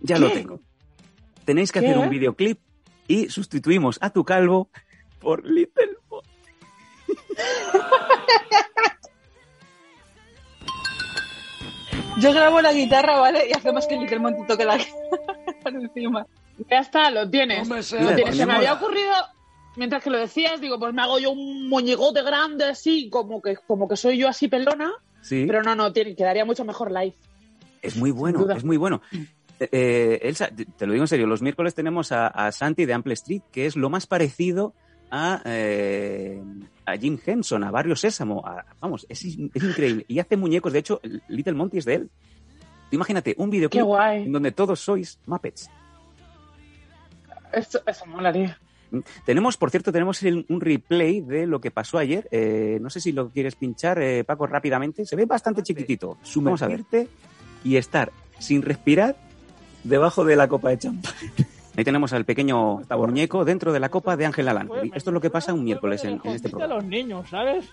Ya lo tengo. Tenéis que ¿Qué? hacer un videoclip y sustituimos a tu calvo por Little Mo- Yo grabo la guitarra, ¿vale? Y hacemos que Little Monty toque la [laughs] guitarra encima. Ya está, lo tienes. No me seas Lo tienes. Se me había ocurrido, mientras que lo decías, digo, pues me hago yo un moñigote grande así, como que, como que soy yo así pelona, Sí, pero no, no, tiene, quedaría mucho mejor live. es muy bueno, es muy bueno. Eh, eh, Elsa, te lo digo en serio, los miércoles tenemos a, a Santi de Ample Street, que es lo más parecido a, eh, a Jim Henson, a Barrio Sésamo. a- vamos, es, in- es increíble. Y hace muñecos, de hecho, Little Monty es de él. Imagínate, un videoclip guay. en donde todos sois Muppets. Esto, eso molaría. Tenemos, por cierto, tenemos el- un replay de lo que pasó ayer. Eh, no sé si lo quieres pinchar, eh, Paco, rápidamente. Se ve bastante chiquitito. Vamos a verte y estar sin respirar debajo de la copa de champán. [laughs] Ahí tenemos al pequeño muñeco dentro de la copa de Ángel Alán. Esto es lo que pasa un miércoles en, en este programa. los niños, ¿sabes?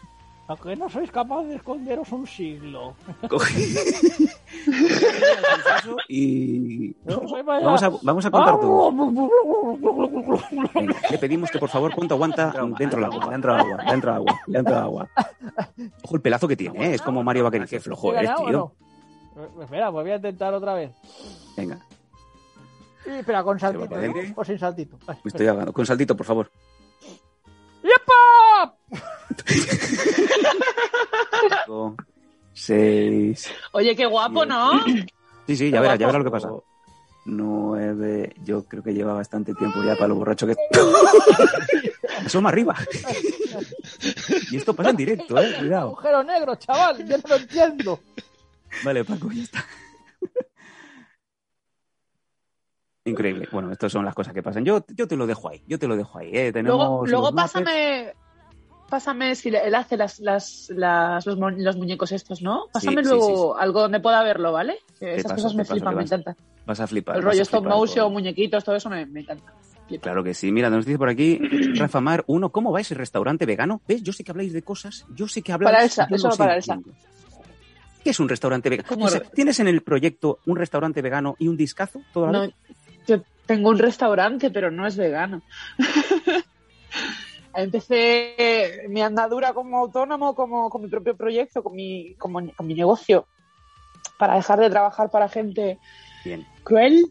Aunque no sois capaces de esconderos un siglo. Coge- [laughs] y Vamos vamos a, vamos a contar todo. Le pedimos que por favor cuánto aguanta dentro del agua, dentro del agua, dentro del agua, dentro del agua. Ojo el pelazo que tiene, ¿eh? es como Mario Vaqueri. Qué flojo ¿He eres, tío. no? Eh, Espera, pues voy a intentar otra vez. Venga, Sí, espera, con saltito. O sin saltito. Ay, me estoy ahogando. Con saltito, por favor. ¡Yepa! [laughs] Cinco, Seis. Oye, qué guapo, ¿no? Sí, sí, ya verás, ya verás lo que pasa. Nueve. Yo creo que lleva bastante tiempo ya para lo borracho que. [laughs] Asoma arriba. y esto pasa en directo, ¿eh? Cuidado. Agujero negro, chaval, yo no lo entiendo. Vale, Paco, ya está. Increíble. Bueno, estas son las cosas que pasan. Yo, yo te lo dejo ahí, yo te lo dejo ahí. ¿eh? Tenemos Luego, pásame, pásame si él hace las, las, las- los, mu- los muñecos estos, ¿no? Pásame sí, luego algo donde pueda verlo, ¿vale? Esas paso, cosas me paso, flipan, me vas- encanta. Vas a flipar. El rollo stop motion, muñequitos, todo eso me, me encanta. Claro que sí. Mira, nos dice por aquí [clears throat] Rafa Mar, uno, ¿cómo va ese restaurante vegano? ¿Ves? Yo sé que habláis de cosas, yo sé que habláis... Para Elsa, eso no para. Elsa. ¿Qué es un restaurante vegano? ¿Cómo O sea, re- ¿Tienes en el proyecto un restaurante vegano y un discazo? ¿Todo a la No, vez? yo tengo un restaurante, pero no es vegano. [laughs] Empecé mi andadura como autónomo, como con mi propio proyecto, con mi, como- con mi negocio, para dejar de trabajar para gente Bien, cruel.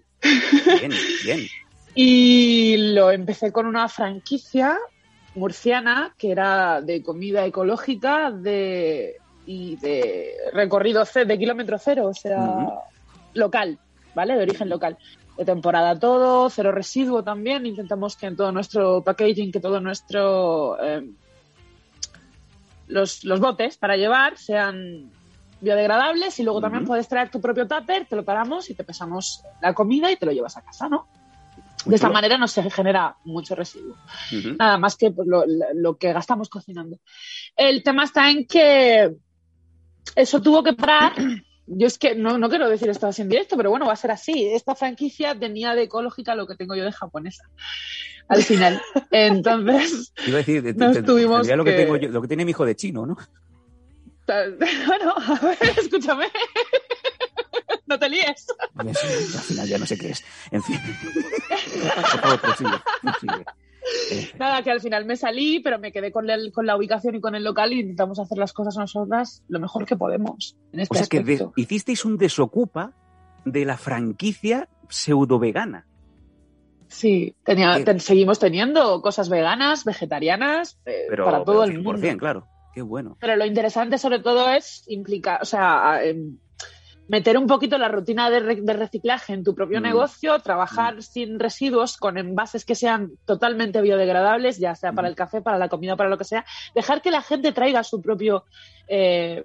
bien, bien. [laughs] Y lo empecé con una franquicia murciana que era de comida ecológica de, y de recorrido de kilómetro cero, o sea, local, ¿vale? De origen local. De temporada todo, cero residuo también. Intentamos que en todo nuestro packaging, que todo nuestro. eh, los, los botes para llevar sean biodegradables y luego también puedes traer tu propio tupper, te lo paramos y te pesamos la comida y te lo llevas a casa, ¿no? Muy De esta manera no se genera mucho residuo. Nada más que pues, lo, lo que gastamos cocinando. El tema está en que eso tuvo que parar. Yo es que no, no quiero decir esto así en directo, pero bueno, va a ser así. Esta franquicia tenía de ecológica lo que tengo yo de japonesa. Al final. [laughs] Entonces, Iba a decir, te- Nos te- tuvimos tendría lo que... que- tengo yo- lo que tiene mi hijo de chino, ¿no? [laughs] bueno, a ver, escúchame. No te líes. Al final ya no sé qué es. En fin. Por favor, prosigue, prosigue. [laughs] Nada, que al final me salí, pero me quedé con, el- con la ubicación y con el local y intentamos hacer las cosas nosotras lo mejor que podemos. En este O sea que hicisteis un desocupa de la franquicia pseudo vegana. Sí, tenía, seguimos teniendo cosas veganas, vegetarianas, eh, Pero, para todo pero el mundo. 100%, claro. Qué bueno. Pero lo interesante sobre todo es implicar, o sea, em, meter un poquito la rutina de, re- de reciclaje en tu propio Mm. negocio, trabajar sin residuos con envases que sean totalmente biodegradables, ya sea para Mm. el café, para la comida, para lo que sea. Dejar que la gente traiga su propio eh,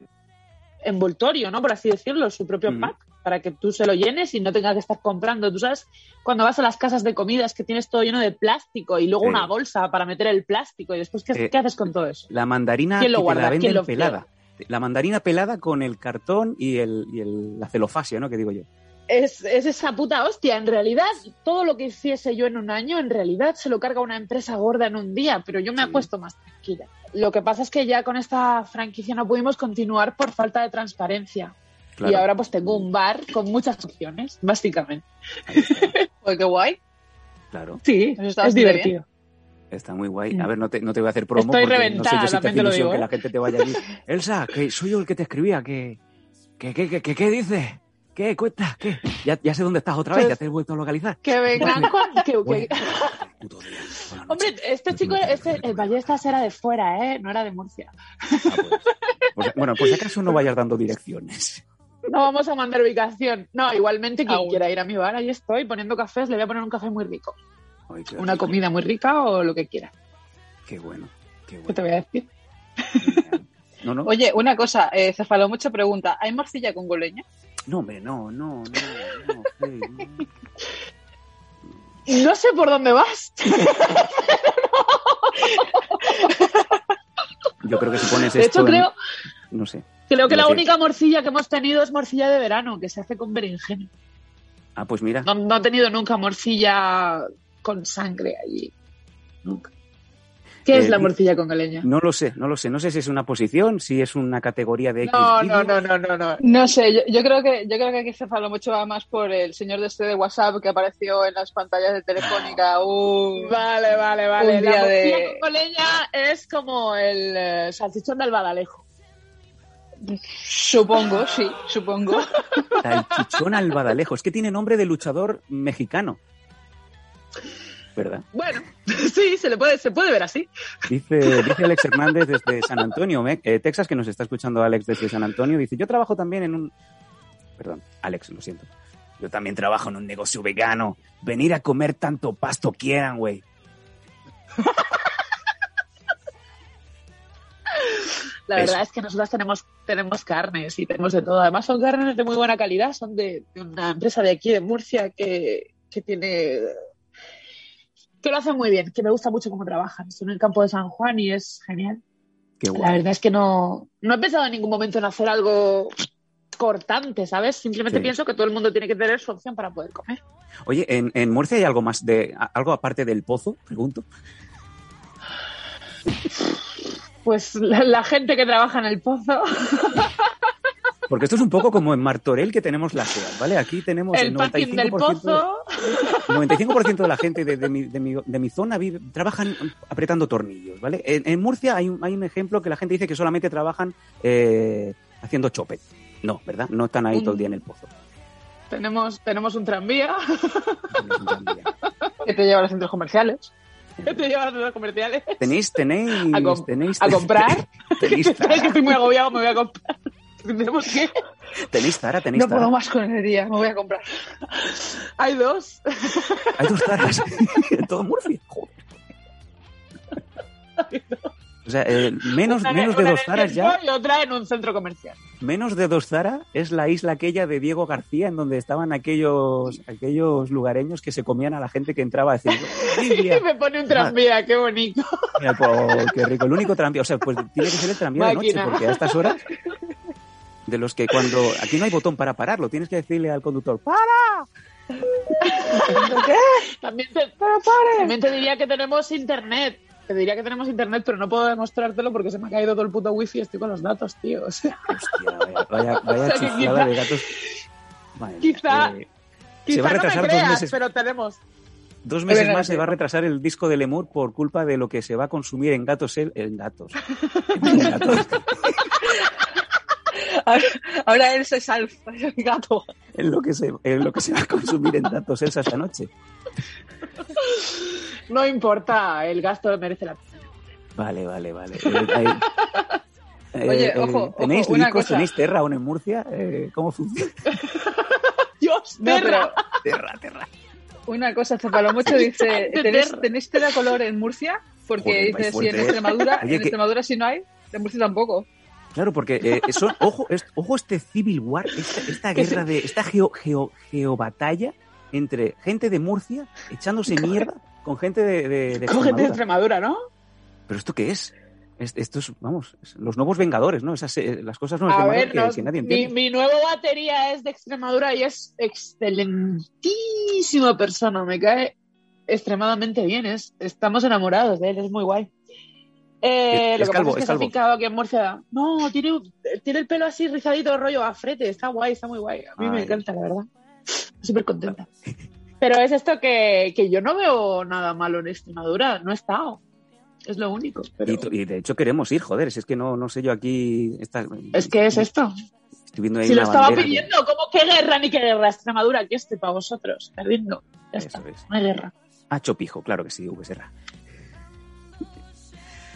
envoltorio, ¿no? Por así decirlo, su propio Mm. pack, para que tú se lo llenes y no tengas que estar comprando. Tú sabes, cuando vas a las casas de comidas que tienes todo lleno de plástico y luego una bolsa para meter el plástico y después, ¿qué, Eh, qué haces con todo eso? La mandarina ¿Quién lo que te guarda? la ¿Quién venden lo pelada. La mandarina pelada con el cartón y, el, y el- la celofasia, ¿no? Que digo yo. Es, es esa puta hostia. En realidad, todo lo que hiciese yo en un año, en realidad se lo carga una empresa gorda en un día, pero yo me Sí. acuesto más tranquila. Lo que pasa es que ya con esta franquicia no pudimos continuar por falta de transparencia. Claro. Y ahora pues tengo un bar con muchas opciones, básicamente. [laughs] Pues qué guay. Claro, Sí, Eso está es divertido. Está muy guay. A ver, no te, no te voy a hacer promo Estoy porque no sé reventada, yo si te también hace te lo ilusión digo, que ¿eh? la gente te vaya allí. [laughs] Elsa, que soy yo el que te escribía, que... que, que, que, que- ¿Qué dices? ¿Qué? Cuesta? ¿Qué? Ya, ya sé dónde estás otra vez, Pues- ya te he vuelto a localizar. Que vengan con... que- que-. [laughs] Hombre, este chico, este, el Ballestas era de fuera, ¿eh? No era de Murcia. Ah, pues. Pues, bueno, por si acaso no vayas dando direcciones. No vamos a mandar ubicación. No, igualmente quien Aún. quiera ir a mi bar, ahí estoy poniendo cafés, le voy a poner un café muy rico. Ay, Una rico. comida muy rica o lo que quiera. Qué bueno, qué ¿Qué te bueno. voy a decir? No, no, Oye, una cosa, eh, Cefalo mucho pregunta, ¿hay morcilla congoleña? no, hombre, no, no, no, no, Fey, no. No sé por dónde vas. Yo creo que si pones De esto hecho, en- creo, no sé. creo que la única morcilla que hemos tenido es morcilla de verano, que se hace con berenjena. Ah, pues mira, No, no he tenido nunca morcilla con sangre allí. Nunca. ¿Qué Eh, es la di- morcilla con galeña? no lo sé, no lo sé. No sé si es una posición, si es una categoría de X No, no, no, no, no, no. No sé, yo, yo creo que yo creo que aquí Cefalo mucho va más por el señor de este de WhatsApp que apareció en las pantallas de Telefónica. Uh, Vale, vale, vale. Un La morcilla de- es como el eh, salchichón del Badalejo. supongo, sí, supongo. Salchichón al Badalejo. Es que tiene nombre de luchador mexicano. ¿Verdad? Bueno, [laughs] sí, se le puede, se puede ver así. Dice, dice Alex [laughs] Hernández desde San Antonio, eh, Texas, que nos está escuchando Alex desde San Antonio. Dice, yo trabajo también en un... Perdón, Alex, lo siento. Yo también trabajo en un negocio vegano. Venir a comer tanto pasto quieran, güey. [laughs] La Eso. verdad es que nosotros tenemos, tenemos carnes y tenemos de todo. Además son carnes de muy buena calidad, son de, de una empresa de aquí de Murcia que, que tiene que lo hace muy bien, que me gusta mucho cómo trabajan. Son en el campo de San Juan y es genial. Qué La guay. verdad es que no, no he pensado en ningún momento en hacer algo cortante, ¿sabes? Simplemente Sí. pienso que todo el mundo tiene que tener su opción para poder comer. Oye, ¿en, en Murcia hay algo más de... algo aparte del pozo? Pregunto. Pues la, la gente que trabaja en el pozo, [laughs] Porque esto es un poco como en Martorell que tenemos la SEAT, ¿vale? Aquí tenemos el el parking del 95%, pozo. 95% de la gente de, de mi, de mi- de mi zona vive, trabajan apretando tornillos, ¿vale? En, en Murcia hay un, hay un ejemplo que la gente dice que solamente trabajan eh, haciendo chope. No, ¿verdad? No están ahí todo el día en el pozo. Tenemos, tenemos un tranvía que te lleva a los centros comerciales. que te lleva a los comerciales. Tenéis, tenéis, A tenéis, a comprar. [laughs] Tenéis [laughs] Es que estoy muy agobiado, me voy a comprar. Tenemos que. tenéis Zara, tenéis No Zara. puedo más con el día, me voy a comprar. Hay dos. Hay dos Zaras en [laughs] todo Murcia. Joder. O sea, eh, menos, Una- menos de dos Zaras ya. Y otra en un centro comercial. Menos de dos Zara es la isla aquella de Diego García, en donde estaban aquellos, aquellos lugareños que se comían a la gente que entraba a decir. Y [laughs] me pone un tranvía, qué bonito. Mira, pues, qué rico. El único tranvía, o sea, pues tiene que ser el tranvía de noche, Máquina. porque a estas horas, de los que cuando, aquí no hay botón para pararlo, tienes que decirle al conductor, ¡para! [laughs] También te, también te diría que tenemos internet. Te diría que tenemos internet, pero no puedo demostrártelo porque se me ha caído todo el puto wifi y estoy con los datos, tío. O sea, Hostia, vaya, vaya, [laughs] vaya O sea, que chiflada quizá- de gatos. Madre quizá- eh, quizá se va a no me retrasar dos creas, meses. pero tenemos. Dos meses más se va a retrasar el disco de Lemur por culpa de lo que se va a consumir en gatos. En gatos. En gatos. [laughs] Ahora, ahora él se salva, el gato. en lo que se, en lo que se va a consumir en datos Elsa esta noche. No importa, el gasto merece la pena. Vale, vale, vale. Eh, Eh, [laughs] Oye, eh, ojo, ¿Tenéis ojo, una discos? cosa. ¿Tenéis Terra aún en Murcia? Eh, ¿Cómo funciona? [laughs] Dios, No, Terra. pero Terra, Terra. una cosa, Cepalomucho dice, [laughs] ¿tenéis, terra. ¿tenéis tela color en Murcia? Porque Joder, dice, fuerte, en ¿eh? Extremadura, Oye, en que- Extremadura sí no hay, en Murcia tampoco. Claro, porque eh, son, ojo, es- ojo este Civil War, esta, esta guerra de, esta geo, geo, geobatalla entre gente de Murcia echándose mierda con gente de, de, de Cógete de Extremadura. ¿no? ¿Pero esto qué es? Es- Esto es, vamos, los nuevos Vengadores, ¿no? Esas, eh, las cosas nuevas A ver, que, no, que nadie mi, entiende. mi nuevo batería es de Extremadura y es excelentísima persona. Me cae extremadamente bien. Es, estamos enamorados de él, es muy guay. Eh, Es- lo que calvo, pasa es que es se ha fincado aquí en Murcia. No, tiene, tiene el pelo así rizadito, rollo a frete. Está guay, está muy guay. A mí me Ay. encanta, la verdad. Súper contenta. Pero es esto que, que yo no veo nada malo en Extremadura. No he estado. Es lo único. Pero Y, y de hecho queremos ir, joder, si es que no, no sé yo aquí... Esta, es que es esto. Estoy viendo ahí Si lo estaba bandera que- pidiendo, ¿cómo qué guerra ni qué guerra? Extremadura, aquí estoy para vosotros. Perdiendo. Ya Eso está. es. No hay guerra. Ah, Chopijo, claro que sí, V Serra.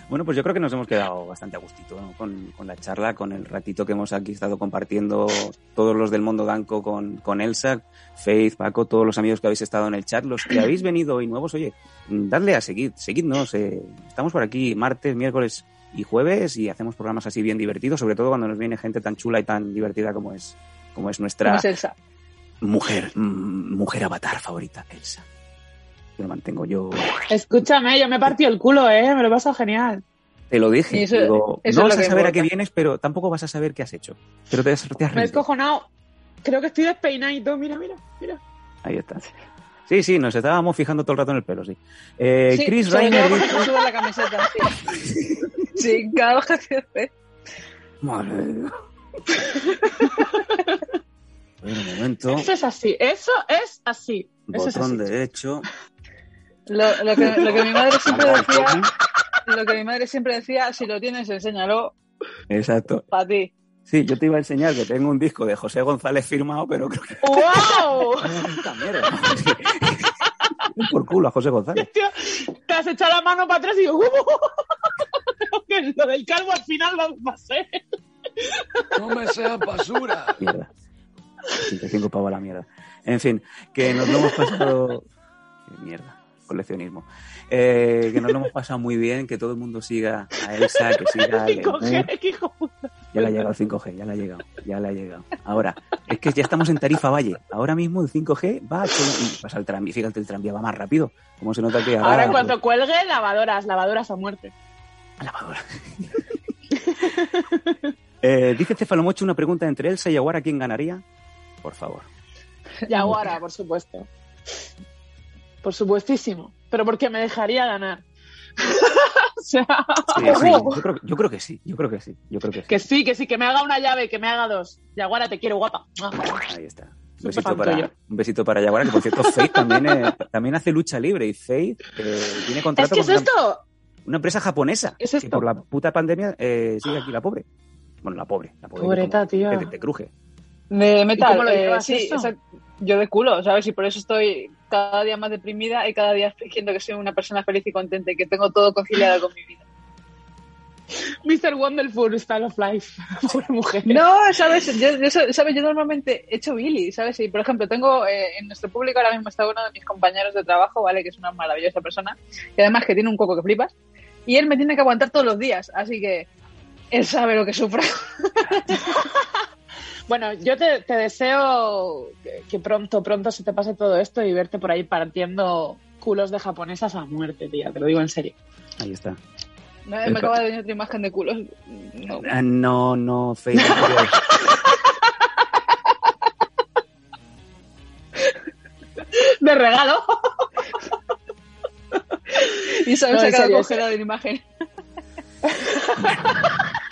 Bueno, pues yo creo que nos hemos quedado bastante a gustito ¿no? con, con la charla, con el ratito que hemos aquí estado compartiendo todos los del mundo Danco con, con Elsa, Faith, Paco, todos los amigos que habéis estado en el chat, los que habéis venido hoy nuevos, oye, dadle a seguir, seguidnos, eh, estamos por aquí martes, miércoles y jueves y hacemos programas así bien divertidos, sobre todo cuando nos viene gente tan chula y tan divertida como es, como es nuestra ¿Cómo es Elsa? mujer, mm, mujer avatar favorita, Elsa. Yo lo mantengo yo. Escúchame, yo me partí el culo, ¿eh? Me lo he pasado genial. Te lo dije. Eso- digo, eso no vas a saber a qué vienes, pero tampoco vas a saber qué has hecho. Pero te has, te has Me he descojonado. Creo que estoy despeinadito. Mira, mira, mira. Ahí está. Sí, sí, nos estábamos fijando todo el rato en el pelo, sí. Eh, Sí, Chris Reiner cuando sube la camiseta. Sí, [laughs] sí cada hace. Madre de Dios. [laughs] Un momento. Eso es así. Eso es así. Eso es Botón así. derecho. Lo, lo que, lo que mi madre siempre decía, lo que mi madre siempre decía, si lo tienes, enséñalo Exacto. para ti. Sí, yo te iba a enseñar que tengo un disco de José González firmado, pero creo que ¡Wow! Por culo a José González. Tío, te has echado la mano para atrás y digo, que lo del calvo al final a ser. No me seas basura. Mierda. 35 pavos a la mierda. En fin, que nos lo hemos pasado. Qué Mierda, coleccionismo. Eh, que nos lo hemos pasado muy bien, que todo el mundo siga a Elsa, que siga a Lemur. 5G, qué hijo puta. Ya le ha llegado el 5G, ya le ha llegado, ya le ha llegado. Ahora, es que ya estamos en Tarifa Valle. Ahora mismo el 5G va a pasa el tranvía, fíjate, el tranvía va más rápido. Como se nota que ahora. Ahora en cuanto cuelgue, lavadoras, lavadoras a muerte. Lavadora. [laughs] Eh, dice Cefalomocho una pregunta entre Elsa y Aguara, ¿quién ganaría? Por favor. Yaguara, por supuesto. Por supuestísimo. Pero porque me dejaría ganar. [laughs] o sea, Sí, [laughs] sí, yo, creo, yo creo que sí, yo creo que sí, yo creo que sí. que sí, que sí, que me haga una llave, que me haga dos. Yaguara, te quiero guapa. Ahí está. Un besito, para, un besito para Yaguara, que por cierto, Faith también, eh, también hace lucha libre y Faith eh, tiene Es contrato que es con una, esto. una empresa japonesa Es que esto. por la puta pandemia eh, sigue aquí la pobre. Bueno, la pobre. La pobre Pobreta, que como- tío. que te, te cruje. De metal, cómo lo eh, sí, yo de culo, ¿sabes? Y por eso estoy cada día más deprimida y cada día fingiendo que soy una persona feliz y contenta y que tengo todo conciliado con mi vida. Mr. Wonderful Style of Life. [laughs] Pobre mujer. No, ¿sabes? Yo, yo, ¿sabes? yo normalmente he hecho Billy, ¿sabes? Y, por ejemplo, tengo eh, en nuestro público ahora mismo está uno de mis compañeros de trabajo, ¿vale? Que es una maravillosa persona y además que tiene un coco que flipas. Y él me tiene que aguantar todos los días, así que él sabe lo que sufro. [laughs] Bueno, yo te, te deseo que, que pronto, pronto se te pase todo esto y verte por ahí partiendo culos de japonesas a muerte, tía. Te lo digo en serio. Ahí está. Me me acaba de venir otra imagen de culos. No. Ah, no, no, serio. [laughs] De regalo. [laughs] Y me No, en saca serio, congelado de la imagen. [laughs]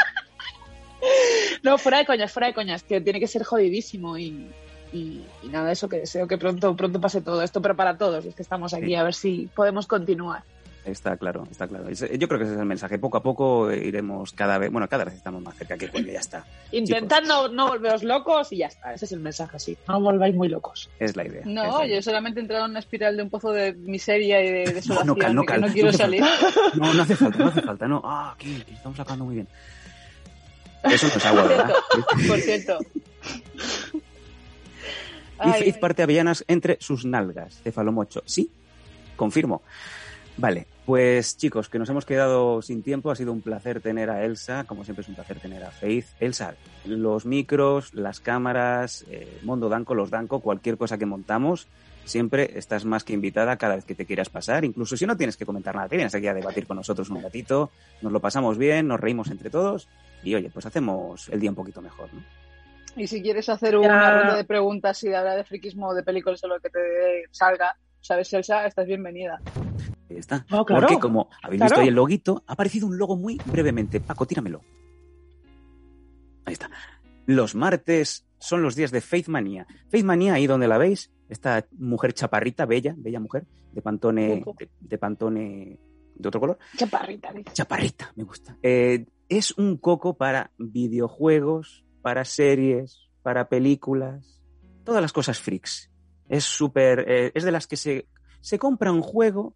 No, fuera de coñas, fuera de coñas, que tiene que ser jodidísimo y, y, y nada, eso que deseo que pronto, pronto pase todo esto, pero para todos los que estamos aquí, Sí. a ver si podemos continuar. Está claro, está claro. Yo creo que ese es el mensaje. Poco a poco iremos cada vez, bueno, cada vez estamos más cerca que cuando ya está. Intentad no, volveros locos y ya está, ese es el mensaje, sí. No volváis muy locos. Es la idea. es No, la yo solamente he entrado en una espiral de un pozo de miseria y de No, desolación no, cal, no, cal. quiero salir. No, no hace falta, no hace falta, no. Ah, aquí, que estamos sacando muy bien. Eso no es agua, ¿verdad? [laughs] Por cierto. Y Faith parte avellanas entre sus nalgas. Cefalomocho. Sí, confirmo. Vale, pues chicos, que nos hemos quedado sin tiempo. Ha sido un placer tener a Elsa. Como siempre es un placer tener a Faith. Elsa, los micros, las cámaras, eh, Mondo Danco, los Danco, cualquier cosa que montamos, siempre estás más que invitada cada vez que te quieras pasar. Incluso si no tienes que comentar nada, te vienes aquí a debatir con nosotros un ratito. Nos lo pasamos bien, nos reímos entre todos. Y oye, pues hacemos el día un poquito mejor, ¿no? Y si quieres hacer una Ya. ronda de preguntas y de hablar de friquismo o de películas o lo que te salga, sabes, Elsa, estás bienvenida. Ahí está. Oh, claro. Porque como habéis Claro. visto ahí el loguito, ha aparecido un logo muy brevemente. Paco, tíramelo. Ahí está. Los martes son los días de Faith Manía. Faith Manía, ahí donde la veis, esta mujer chaparrita, bella, bella mujer, de pantone, de, de pantone de otro color. Chaparrita, dice. Chaparrita, me gusta. Eh, es un coco para videojuegos, para series, para películas, todas las cosas freaks. Es súper, eh, es de las que se, se compra un juego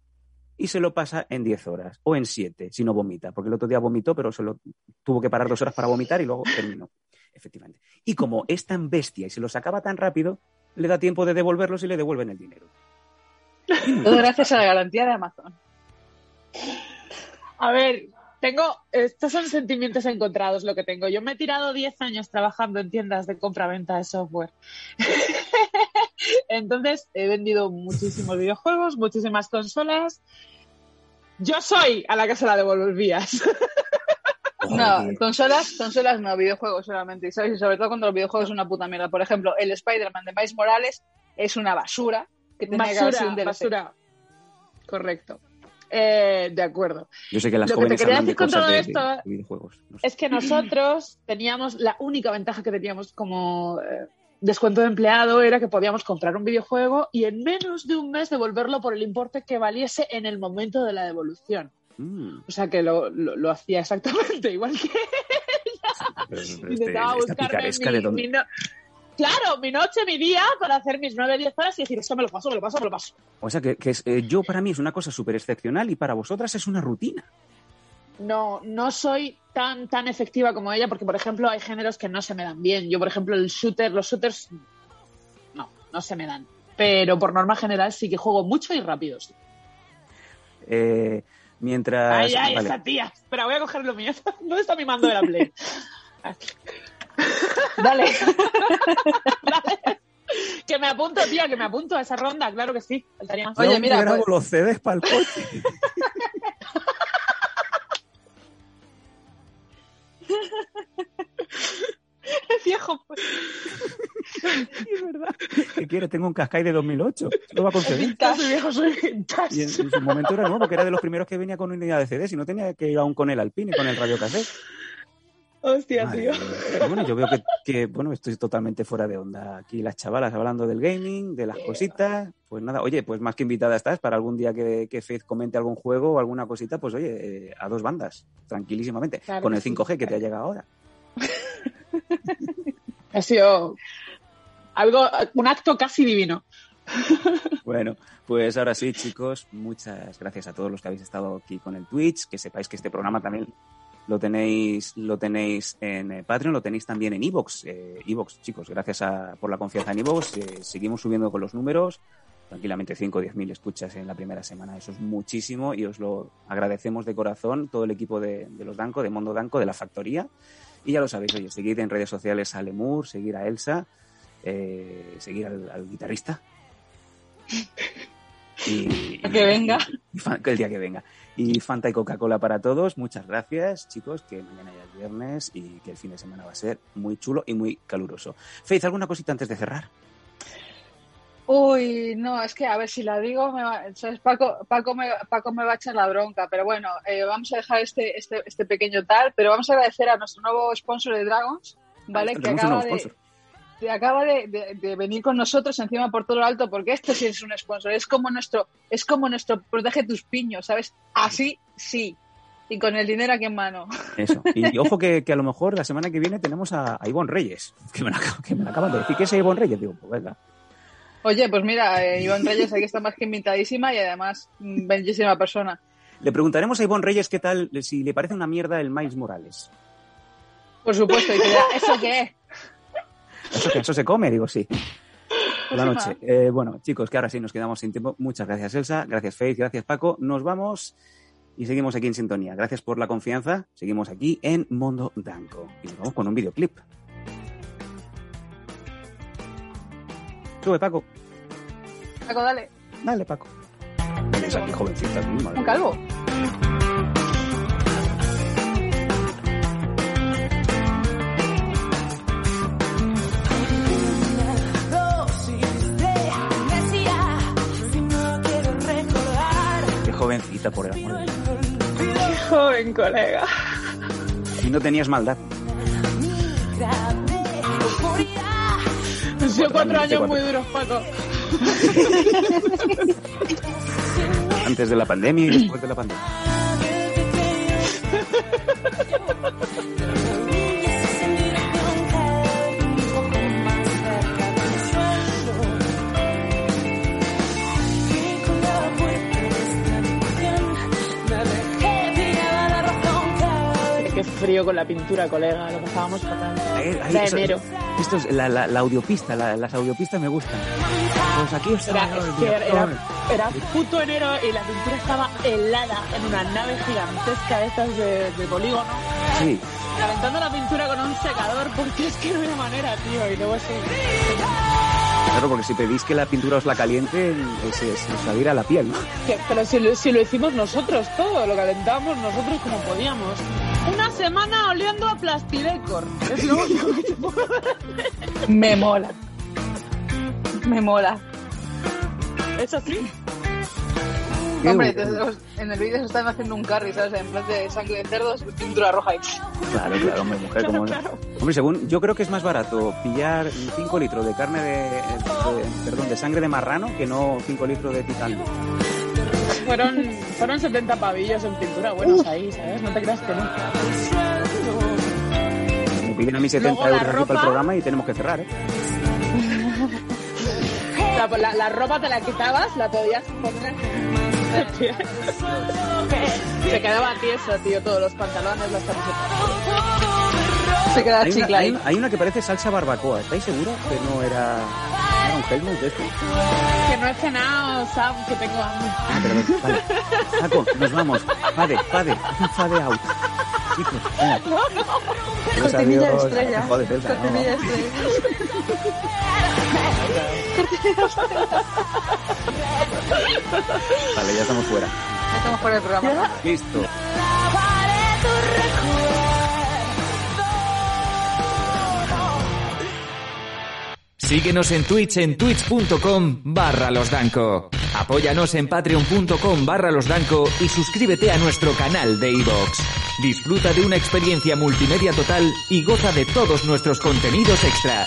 y se lo pasa en 10 horas o en 7, si no vomita, porque el otro día vomitó, pero se lo tuvo que parar dos horas para vomitar y luego terminó, efectivamente. Y como es tan bestia y se lo sacaba tan rápido, le da tiempo de devolverlos y le devuelven el dinero. [laughs] Todo gracias a la garantía de Amazon. A ver, tengo, estos son sentimientos encontrados lo que tengo. Yo me he tirado 10 años trabajando en tiendas de compra-venta de software. [laughs] Entonces, he vendido muchísimos videojuegos, muchísimas consolas. Yo soy a la que se la devolvías. No, consolas, consolas no, videojuegos solamente. Y sabes, y sobre todo cuando los videojuegos son una puta mierda. Por ejemplo, el Spider-Man de Miles Morales es una basura que tenía que haber sido Basura, un DLC. basura. Correcto. Eh, de acuerdo. Yo sé que las Lo que te quería hablan de decir con todo de, esto de- de videojuegos. No sé. Es que nosotros teníamos, la única ventaja que teníamos como eh, descuento de empleado era que podíamos comprar un videojuego y en menos de un mes devolverlo por el importe que valiese en el momento de la devolución. Mm, O sea que lo, lo- lo hacía exactamente [laughs] igual que pero- pero este- intentaba esta buscarme mi, de dónde- mi no- Claro, mi noche, mi día para hacer mis 9-10 horas y decir, esto me lo paso, me lo paso, me lo paso. O sea, que, que es, eh, yo para mí es una cosa súper excepcional y para vosotras es una rutina. No, no soy tan, tan efectiva como ella porque, por ejemplo, hay géneros que no se me dan bien. Yo, por ejemplo, el shooter, los shooters, no, no se me dan. Pero por norma general sí que juego mucho y rápido. sí. Eh, mientras... Ay, ay, vale. esa tía. Espera, voy a coger lo mío. [laughs] ¿Dónde está mi mando de la Play? [laughs] Dale. [laughs] que me apunto, tía, que me apunto a esa ronda. Claro que sí. Faltaría más. Oye, ¿Dónde mira, grabo pues- los CDs para el coche? [laughs] viejo. [laughs] ¿Qué quieres? Tengo un Cascai de 2008. Lo va a conseguir. Soy viejo, soy vintage. Y en, en su momento era nuevo, que era de los primeros que venía con unidad de CDs y no tenía que ir aún con el Alpine, con el radio cassette. Hostia, Madre tío. bueno, yo veo que, que, bueno, estoy totalmente fuera de onda. Aquí las chavalas hablando del gaming, de las cositas. Pues nada, oye, pues más que invitada estás para algún día que, que Faith comente algún juego o alguna cosita, pues oye, eh, a dos bandas, tranquilísimamente, Claro con el sí. 5G que te ha llegado ahora. [laughs] Ha sido algo, un acto casi divino. [laughs] Bueno, pues ahora sí, chicos, muchas gracias a todos los que habéis estado aquí con el Twitch. Que sepáis que este programa también lo tenéis, lo tenéis en eh, Patreon, lo tenéis también en Evox. Eh, Evox, chicos, gracias por la confianza en Evox. Eh, seguimos subiendo con los números. Tranquilamente 5 o 10 mil escuchas en la primera semana. Eso es muchísimo y os lo agradecemos de corazón todo el equipo de, de los Danco, de Mondo Danco, de la factoría. Y ya lo sabéis, oye, seguid en redes sociales a Lemur, seguir a Elsa, eh, seguir al guitarrista. [laughs] [laughs] Y, Que venga. y el día que venga. Y Fanta y Coca-Cola para todos. Muchas gracias, chicos, que mañana ya es viernes y que el fin de semana va a ser muy chulo y muy caluroso. Faith, ¿alguna cosita antes de cerrar? Uy, no, es que a ver si la digo, me va- ¿sabes? Paco, Paco, me, Paco me va a echar la bronca, pero bueno, eh, vamos a dejar este, este, este pequeño tal, pero vamos a agradecer a nuestro nuevo sponsor de Dragons, ¿vale? Que acaba de, de- acaba de, de- de venir con nosotros encima por todo lo alto, porque este sí es un sponsor, es como nuestro, es como nuestro protege tus piños, ¿sabes? Así sí. Y con el dinero aquí en mano. Eso. Y, y [laughs] ojo que, que a lo mejor la semana que viene tenemos a, a Ivonne Reyes, que me, la, que me la acaban de decir. ¿Qué es Ivonne Reyes? Digo, pues venga. Oye, pues mira, eh, Iván Reyes aquí está más que invitadísima y además mm, bellísima persona. Le preguntaremos a Ivonne Reyes qué tal, si le parece una mierda el Miles Morales. Por supuesto, y te ¿eso qué es? ¿Eso, ¿Eso se come? Digo, sí. Por la noche. Eh, bueno, chicos, que ahora sí nos quedamos sin tiempo. Muchas gracias, Elsa. Gracias, Faith. Gracias, Paco. Nos vamos y seguimos aquí en sintonía. Gracias por la confianza. Seguimos aquí en Mondo Danco. Y nos vamos con un videoclip. Sube, Paco. Paco, dale. Dale, Paco. Eres aquí jovencita, Un calvo. Jovencita, por el amor de Dios. Qué joven, colega. Y no tenías maldad. Han sido cuatro años muy duros, Paco. [laughs] Antes de la pandemia y después de la pandemia. Qué frío con la pintura, colega. Lo pasábamos fatal. Era enero. Esto es la, la, la audiopista, la- las audiopistas me gustan. Pues aquí está. Era, es que era, era, puto enero y la pintura estaba helada en una nave gigantesca de estas de, de polígono, Sí, calentando la pintura con un secador porque es que no había manera, tío. Y luego eso. claro, porque si pedís que la pintura os la caliente, es, es, es salir a la piel, ¿no? Que- pero si lo, si lo hicimos nosotros todo, lo calentamos nosotros como podíamos. Una semana oliendo a plastidecor. Es lo único que te puedo Me mola. Me mola. Es así. Qué Hombre, bueno. en el vídeo se están haciendo un curry, ¿sabes? En plan de sangre de cerdos, pintura roja y... Claro, claro, hombre, mujer, como... Hombre, según, yo creo que es más barato pillar 5 litros de carne de, de- perdón, de sangre de marrano que no 5 litros de titán. Fueron, fueron 70 pavillos en pintura buenos ahí, ¿sabes? No te creas que no. Me piden a mí 70 Luego la euros aquí para el ropa- programa y tenemos que cerrar, ¿eh? La, la- la ropa te la quitabas, la podías poner. Se quedaba tieso, tío, todos los pantalones, las camisetas. Se queda Hay una, hay, hay una que parece salsa barbacoa. ¿Estáis seguros que no era un Helmut de esto? Que no he cenado, Sam, que tengo hambre. Ah, pero vale. Paco, nos vamos. Fade, fade, fade out. Chicos, venga. Adiós, Cortinilla de adiós. estrella. Joder, no. Cortinilla de estrella. Vale, ya estamos fuera. Ya estamos por el programa, ¿no? Listo. Síguenos en Twitch en twitch.com barra losdanco. Apóyanos en patreon.com barra losdanco y suscríbete a nuestro canal de iVoox. Disfruta de una experiencia multimedia total y goza de todos nuestros contenidos extra.